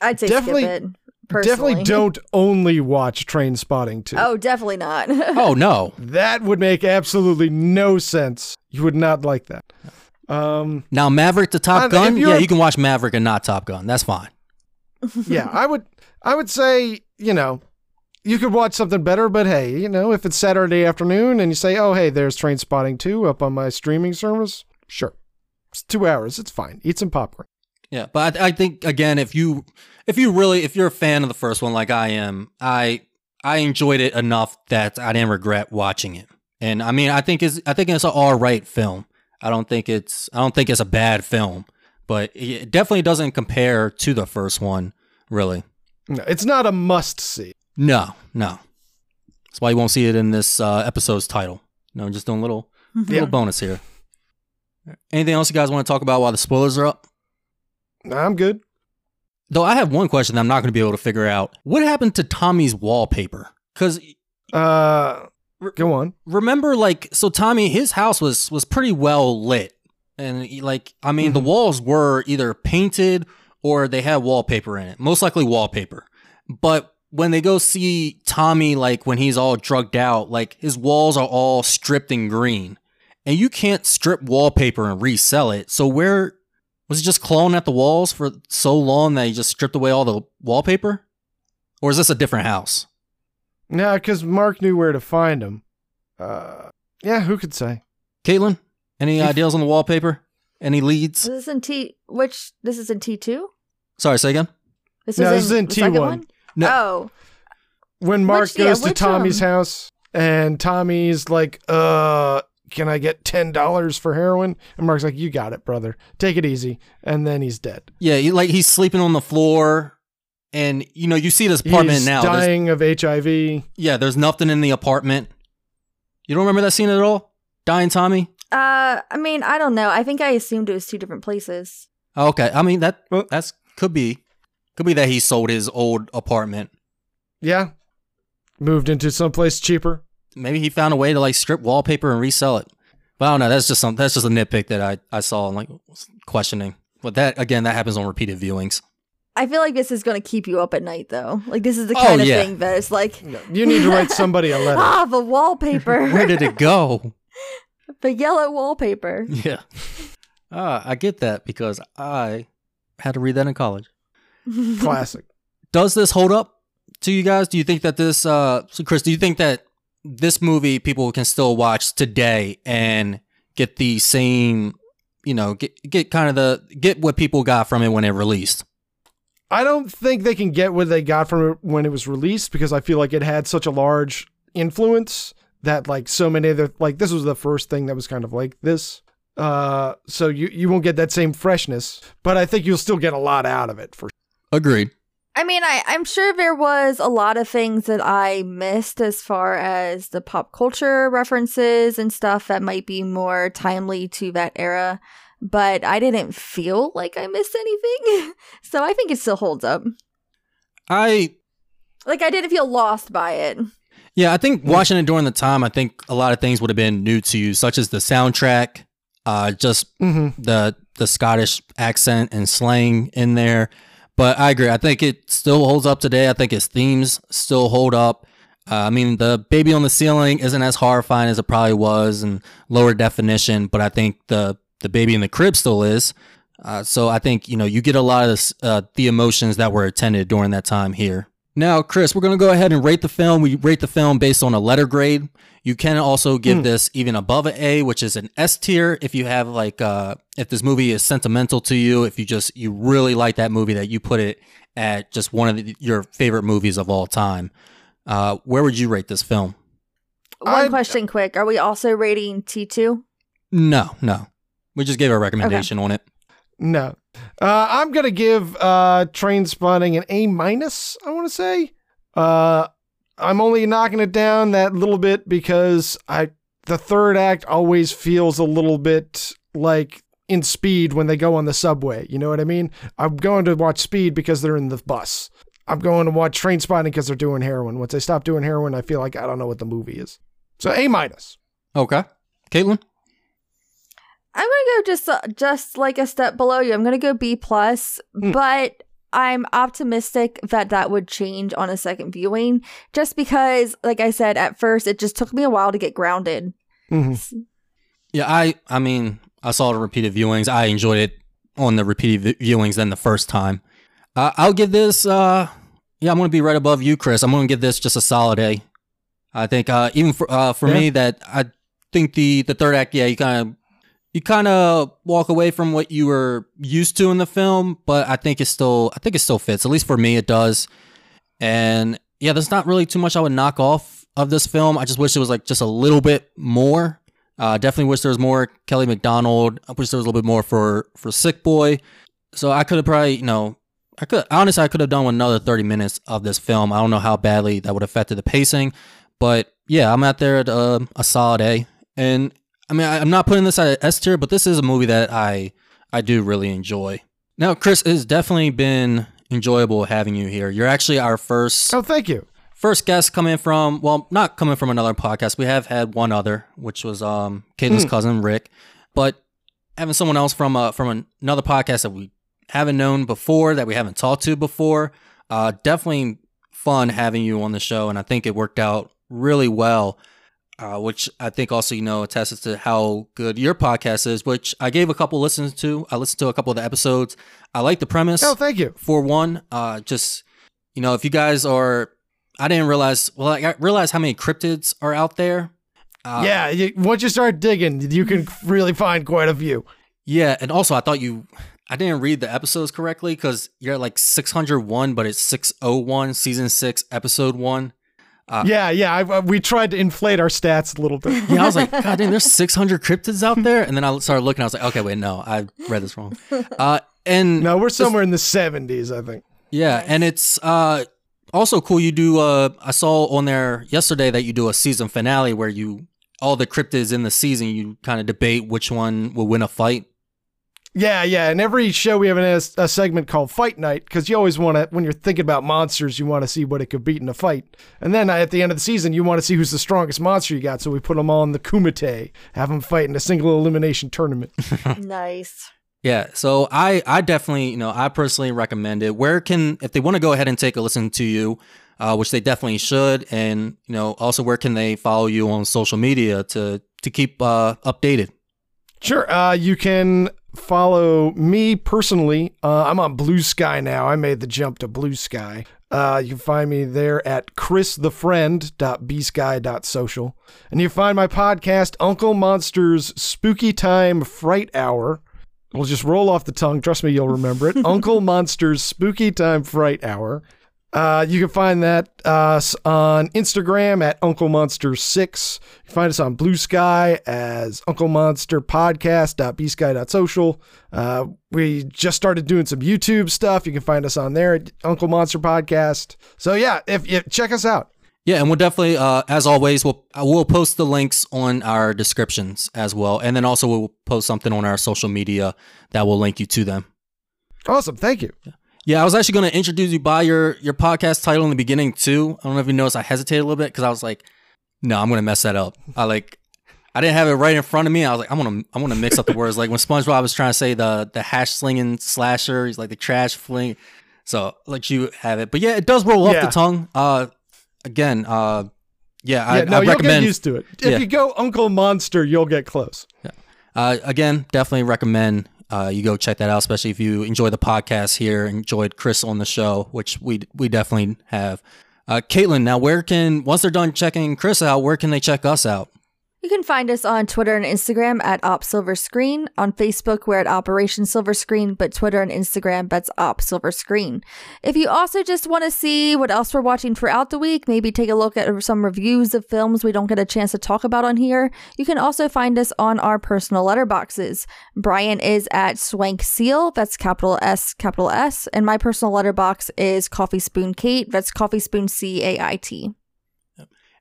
I'd say Definitely- skip it. Personally. Definitely don't only watch Trainspotting 2. Oh, definitely not. Oh no! That would make absolutely no sense. You would not like that. Um, Now Maverick to Top And Gun. Yeah, you're- you can watch Maverick and not Top Gun. That's fine. yeah, I would I would say, you know, you could watch something better, but hey, you know, if it's Saturday afternoon and you say, "Oh, hey, there's Trainspotting 2 up on my streaming service." Sure. It's 2 hours. It's fine. Eat some popcorn. Yeah, but I, I think again, if you if you really if you're a fan of the first one like I am, I I enjoyed it enough that I didn't regret watching it. And I mean, I think it's I think it's an all right film. I don't think it's I don't think it's a bad film, but it definitely doesn't compare to the first one. Really, No, it's not a must see. No, no. That's why you won't see it in this uh, episode's title. No, I'm just doing a little little bonus here. Anything else you guys want to talk about while the spoilers are up? I'm good. Though I have one question that I'm not going to be able to figure out. What happened to Tommy's wallpaper? Because Uh go on. remember, like, so Tommy, his house was was pretty well lit, and he, like, I mean, the Mhm. walls were either painted or they had wallpaper in it. Most likely wallpaper. But when they go see Tommy, like when he's all drugged out, like his walls are all stripped in green, and you can't strip wallpaper and resell it. So where was he just clawing at the walls for so long that he just stripped away all the wallpaper? Or is this a different house? Yeah, cuz Mark knew where to find him. Uh yeah, who could say? Kaytlan, any ideas on the wallpaper? Any leads? This is in T. Which this is in T two. Sorry, say again. This No, was this is in the second T1. one? No. Oh, when Mark Which- yeah, goes to Tommy's um, house and Tommy's like, uh, can I get ten dollars for heroin? And Mark's like, You got it, brother. Take it easy. And then he's dead. Yeah, he, like he's sleeping on the floor, and you know you see this apartment he's now. There's- dying of HIV. yeah, there's nothing in the apartment. You don't remember that scene at all? Dying Tommy. uh, I mean, I don't know. I think I assumed it was two different places. Okay, I mean that Well- that's could be could be that he sold his old apartment. Yeah. Moved into someplace cheaper. Maybe he found a way to like strip wallpaper and resell it. But I don't know. That's just some. That's just a nitpick that I I saw and like was questioning. But that again, that happens on repeated viewings. I feel like this is going to keep you up at night, though. Like this is the Oh, kind of yeah. thing that is like, You need to write somebody a letter. ah, the wallpaper, Where did it go? the yellow wallpaper. yeah. Ah, I get that because I had to read that in college. Classic. Does this hold up to you guys? Do you think that this, uh, so Chris, do you think that this movie people can still watch today and get the same, you know, get get kind of the get what people got from it when it released? I don't think they can get what they got from it when it was released because I feel like it had such a large influence that like so many other like this was the first thing that was kind of like this. Uh so you you won't get that same freshness, but I think you'll still get a lot out of it for Agreed. I mean, I, I'm sure there was a lot of things that I missed as far as the pop culture references and stuff that might be more timely to that era, but I didn't feel like I missed anything. so I think it still holds up. I Like, I didn't feel lost by it. yeah, I think watching it during the time, I think a lot of things would have been new to you, such as the soundtrack, uh, just Mhm. the the Scottish accent and slang in there. But I agree. I think it still holds up today. I think its themes still hold up. Uh, I mean, the baby on the ceiling isn't as horrifying as it probably was and lower definition, but I think the the baby in the crib still is. Uh, so I think you know you get a lot of this, uh, the emotions that were attended during that time here. Now, Chris, we're gonna go ahead and rate the film. We rate the film based on a letter grade. You can also give Hmm. this even above an A, which is an S tier. If you have like, uh, if this movie is sentimental to you, if you just you really like that movie, that you put it at just one of the, your favorite movies of all time. Uh, where would you rate this film? One I'd- question quick. Are we also rating T2? No, no. We just gave a recommendation on it. No. Uh, I'm going to give uh, Trainspotting an A minus, I want to say. Uh, I'm only knocking it down that little bit because I the third act always feels a little bit like in speed when they go on the subway. You know what I mean? I'm going to watch speed because they're in the bus. I'm going to watch Trainspotting because they're doing heroin. Once they stop doing heroin, I feel like I don't know what the movie is. So A minus. Okay. Kaytlan? I'm gonna go just uh, just like a step below you. I'm gonna go B plus, Hmm. but I'm optimistic that that would change on a second viewing. Just because, like I said at first, it just took me a while to get grounded. hmm Yeah, I I mean, I saw the repeated viewings. I enjoyed it on the repeated vi- viewings than the first time. Uh, I'll give this uh yeah, I'm going to be right above you, Chris. I'm going to give this just a solid A. I think uh even for uh for Yeah. me that I think the the third act, yeah, you kind of you kind of walk away from what you were used to in the film, but I think it still I think it still fits. At least for me it does. And yeah, there's not really too much I would knock off of this film. I just wish it was like just a little bit more. Uh, definitely wish there was more Kelly Macdonald. I wish there was a little bit more for for Sick Boy. So I could have probably, you know, I could honestly I could have done another 30 minutes of this film. I don't know how badly that would have affected the pacing, but yeah, I'm out there at uh, a solid A. And I mean, I, I'm not putting this at S tier, but this is a movie that I I do really enjoy. Now, Chris, it's definitely been enjoyable having you here. You're actually our first Oh, thank you. first guest coming from well not coming from another podcast we have had one other which was um kaytlan's Hmm. cousin rick but having someone else from uh from another podcast that we haven't known before that we haven't talked to before uh definitely fun having you on the show and i think it worked out really well uh, which I think also you know attests to how good your podcast is. Which I gave a couple listens to. I listened to a couple of the episodes. I like the premise Oh, thank you. for one, uh, just you know, if you guys are, I didn't realize. Well, I realized how many cryptids are out there. Uh, yeah, you, once you start digging, you can really find quite a few. yeah, and also I thought you, I didn't read the episodes correctly because you're at like 601, but it's 601, season six, episode one. Uh, yeah, yeah. I, we tried to inflate our stats a little bit. Yeah, I was like, God damn, there's 600 cryptids out there, and then I started looking. I was like, okay, wait, no, I read this wrong. Uh, and No, we're somewhere in the 70s, I think. Yeah, and it's uh also cool you do uh I saw on there yesterday that you do a season finale where you all the cryptids in the season you kind of debate which one will win a fight. Yeah, yeah. And every show we have a, a segment called Fight Night because you always want to, when you're thinking about monsters, you want to see what it could beat in a fight. And then at the end of the season, you want to see who's the strongest monster you got. So we put them all in the Kumite, have them fight in a single elimination tournament. nice. Yeah, so I I definitely, you know, I personally recommend it. Where can if they want to go ahead and take a listen to you, uh, which they definitely should, and you know, also where can they follow you on social media to to keep uh updated? Sure. Uh, you can follow me personally. Uh, I'm on Bluesky now. I made the jump to Bluesky. Uh, you can find me there at christhefriend.bsky.social. And you find my podcast, Uncle Monster's Spooky Time Fright Hour. We'll just roll off the tongue. Trust me, you'll remember it. Uncle Monster's Spooky Time Fright Hour. Uh, you can find that uh, on Instagram at Uncle Monster Six. You can find us on Bluesky as Uncle Monster Podcast.bsky.social. Uh, we just started doing some YouTube stuff. You can find us on there at Uncle Monster Podcast. So yeah, if you check us out. Yeah, and we'll definitely, uh, as always, we'll uh, we'll post the links on our descriptions as well, and then also we'll post something on our social media that will link you to them. Awesome, thank you. Yeah, I was actually going to introduce you by your your podcast title in the beginning too. I don't know if you noticed, I hesitated a little bit because I was like, no, I'm going to mess that up. I like, I didn't have it right in front of me. I was like, I'm gonna I'm gonna mix up the words. Like when SpongeBob was trying to say the the hash slinging slasher, he's like the trash fling. So let you have it, but yeah, it does roll off Yeah. the tongue. Uh, again, uh, yeah, I, yeah, no, I you'll get used to it. If Yeah. you go Uncle Monster, you'll get close. Yeah. Uh, again, definitely recommend uh, you go check that out, especially if you enjoy the podcast here, enjoyed Chris on the show, which we we definitely have. Uh, Kaytlan, now where can once they're done checking Chris out, where can they check us out? You can find us on Twitter and Instagram at Op Silver Screen. On Facebook, we're at Operation Silver Screen, but Twitter and Instagram, that's Op Silver Screen. If you also just want to see what else we're watching throughout the week, maybe take a look at some reviews of films we don't get a chance to talk about on here, you can also find us on our personal letterboxes. Bryant is at Swank Seal, that's capital S, capital S, and my personal letterbox is Coffee Spoon Kate, that's Coffee Spoon C A I T.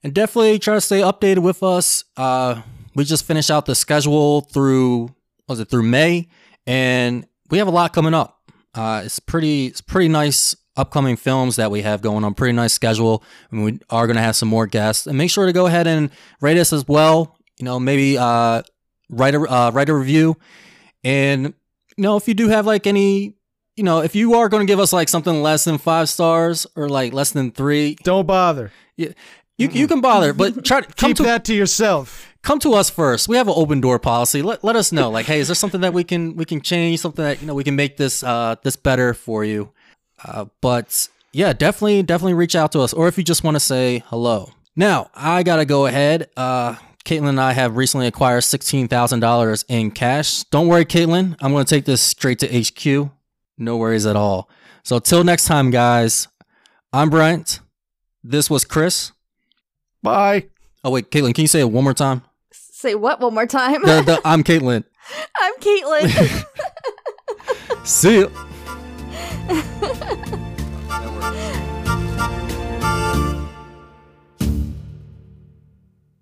and definitely try to stay updated with us. Uh, we just finished out the schedule through was it through May, and we have a lot coming up. Uh, it's pretty it's pretty nice upcoming films that we have going on. Pretty nice schedule, and we are going to have some more guests. And make sure to go ahead and rate us as well. You know, maybe uh, write a uh, write a review, and you know if you do have like any. You know, if you are going to give us like something less than five stars or like less than three, Don't bother. You you can bother, but try to come Keep to that to yourself. come to us first. We have an open door policy. Let, let us know. Like, hey, is there something that we can we can change? Something that you know we can make this uh this better for you. Uh, but yeah, definitely definitely reach out to us, or if you just want to say hello. Now I gotta go ahead. Uh, Kaytlan and I have recently acquired sixteen thousand dollars in cash. Don't worry, Kaytlan. I'm gonna take this straight to HQ. No worries at all. So till next time, guys. I'm Bryant. This was Chris. Bye. Oh wait, Kaytlan, can you say it one more time? Say what one more time? The, the, I'm Kaytlan. I'm Kaytlan. See you.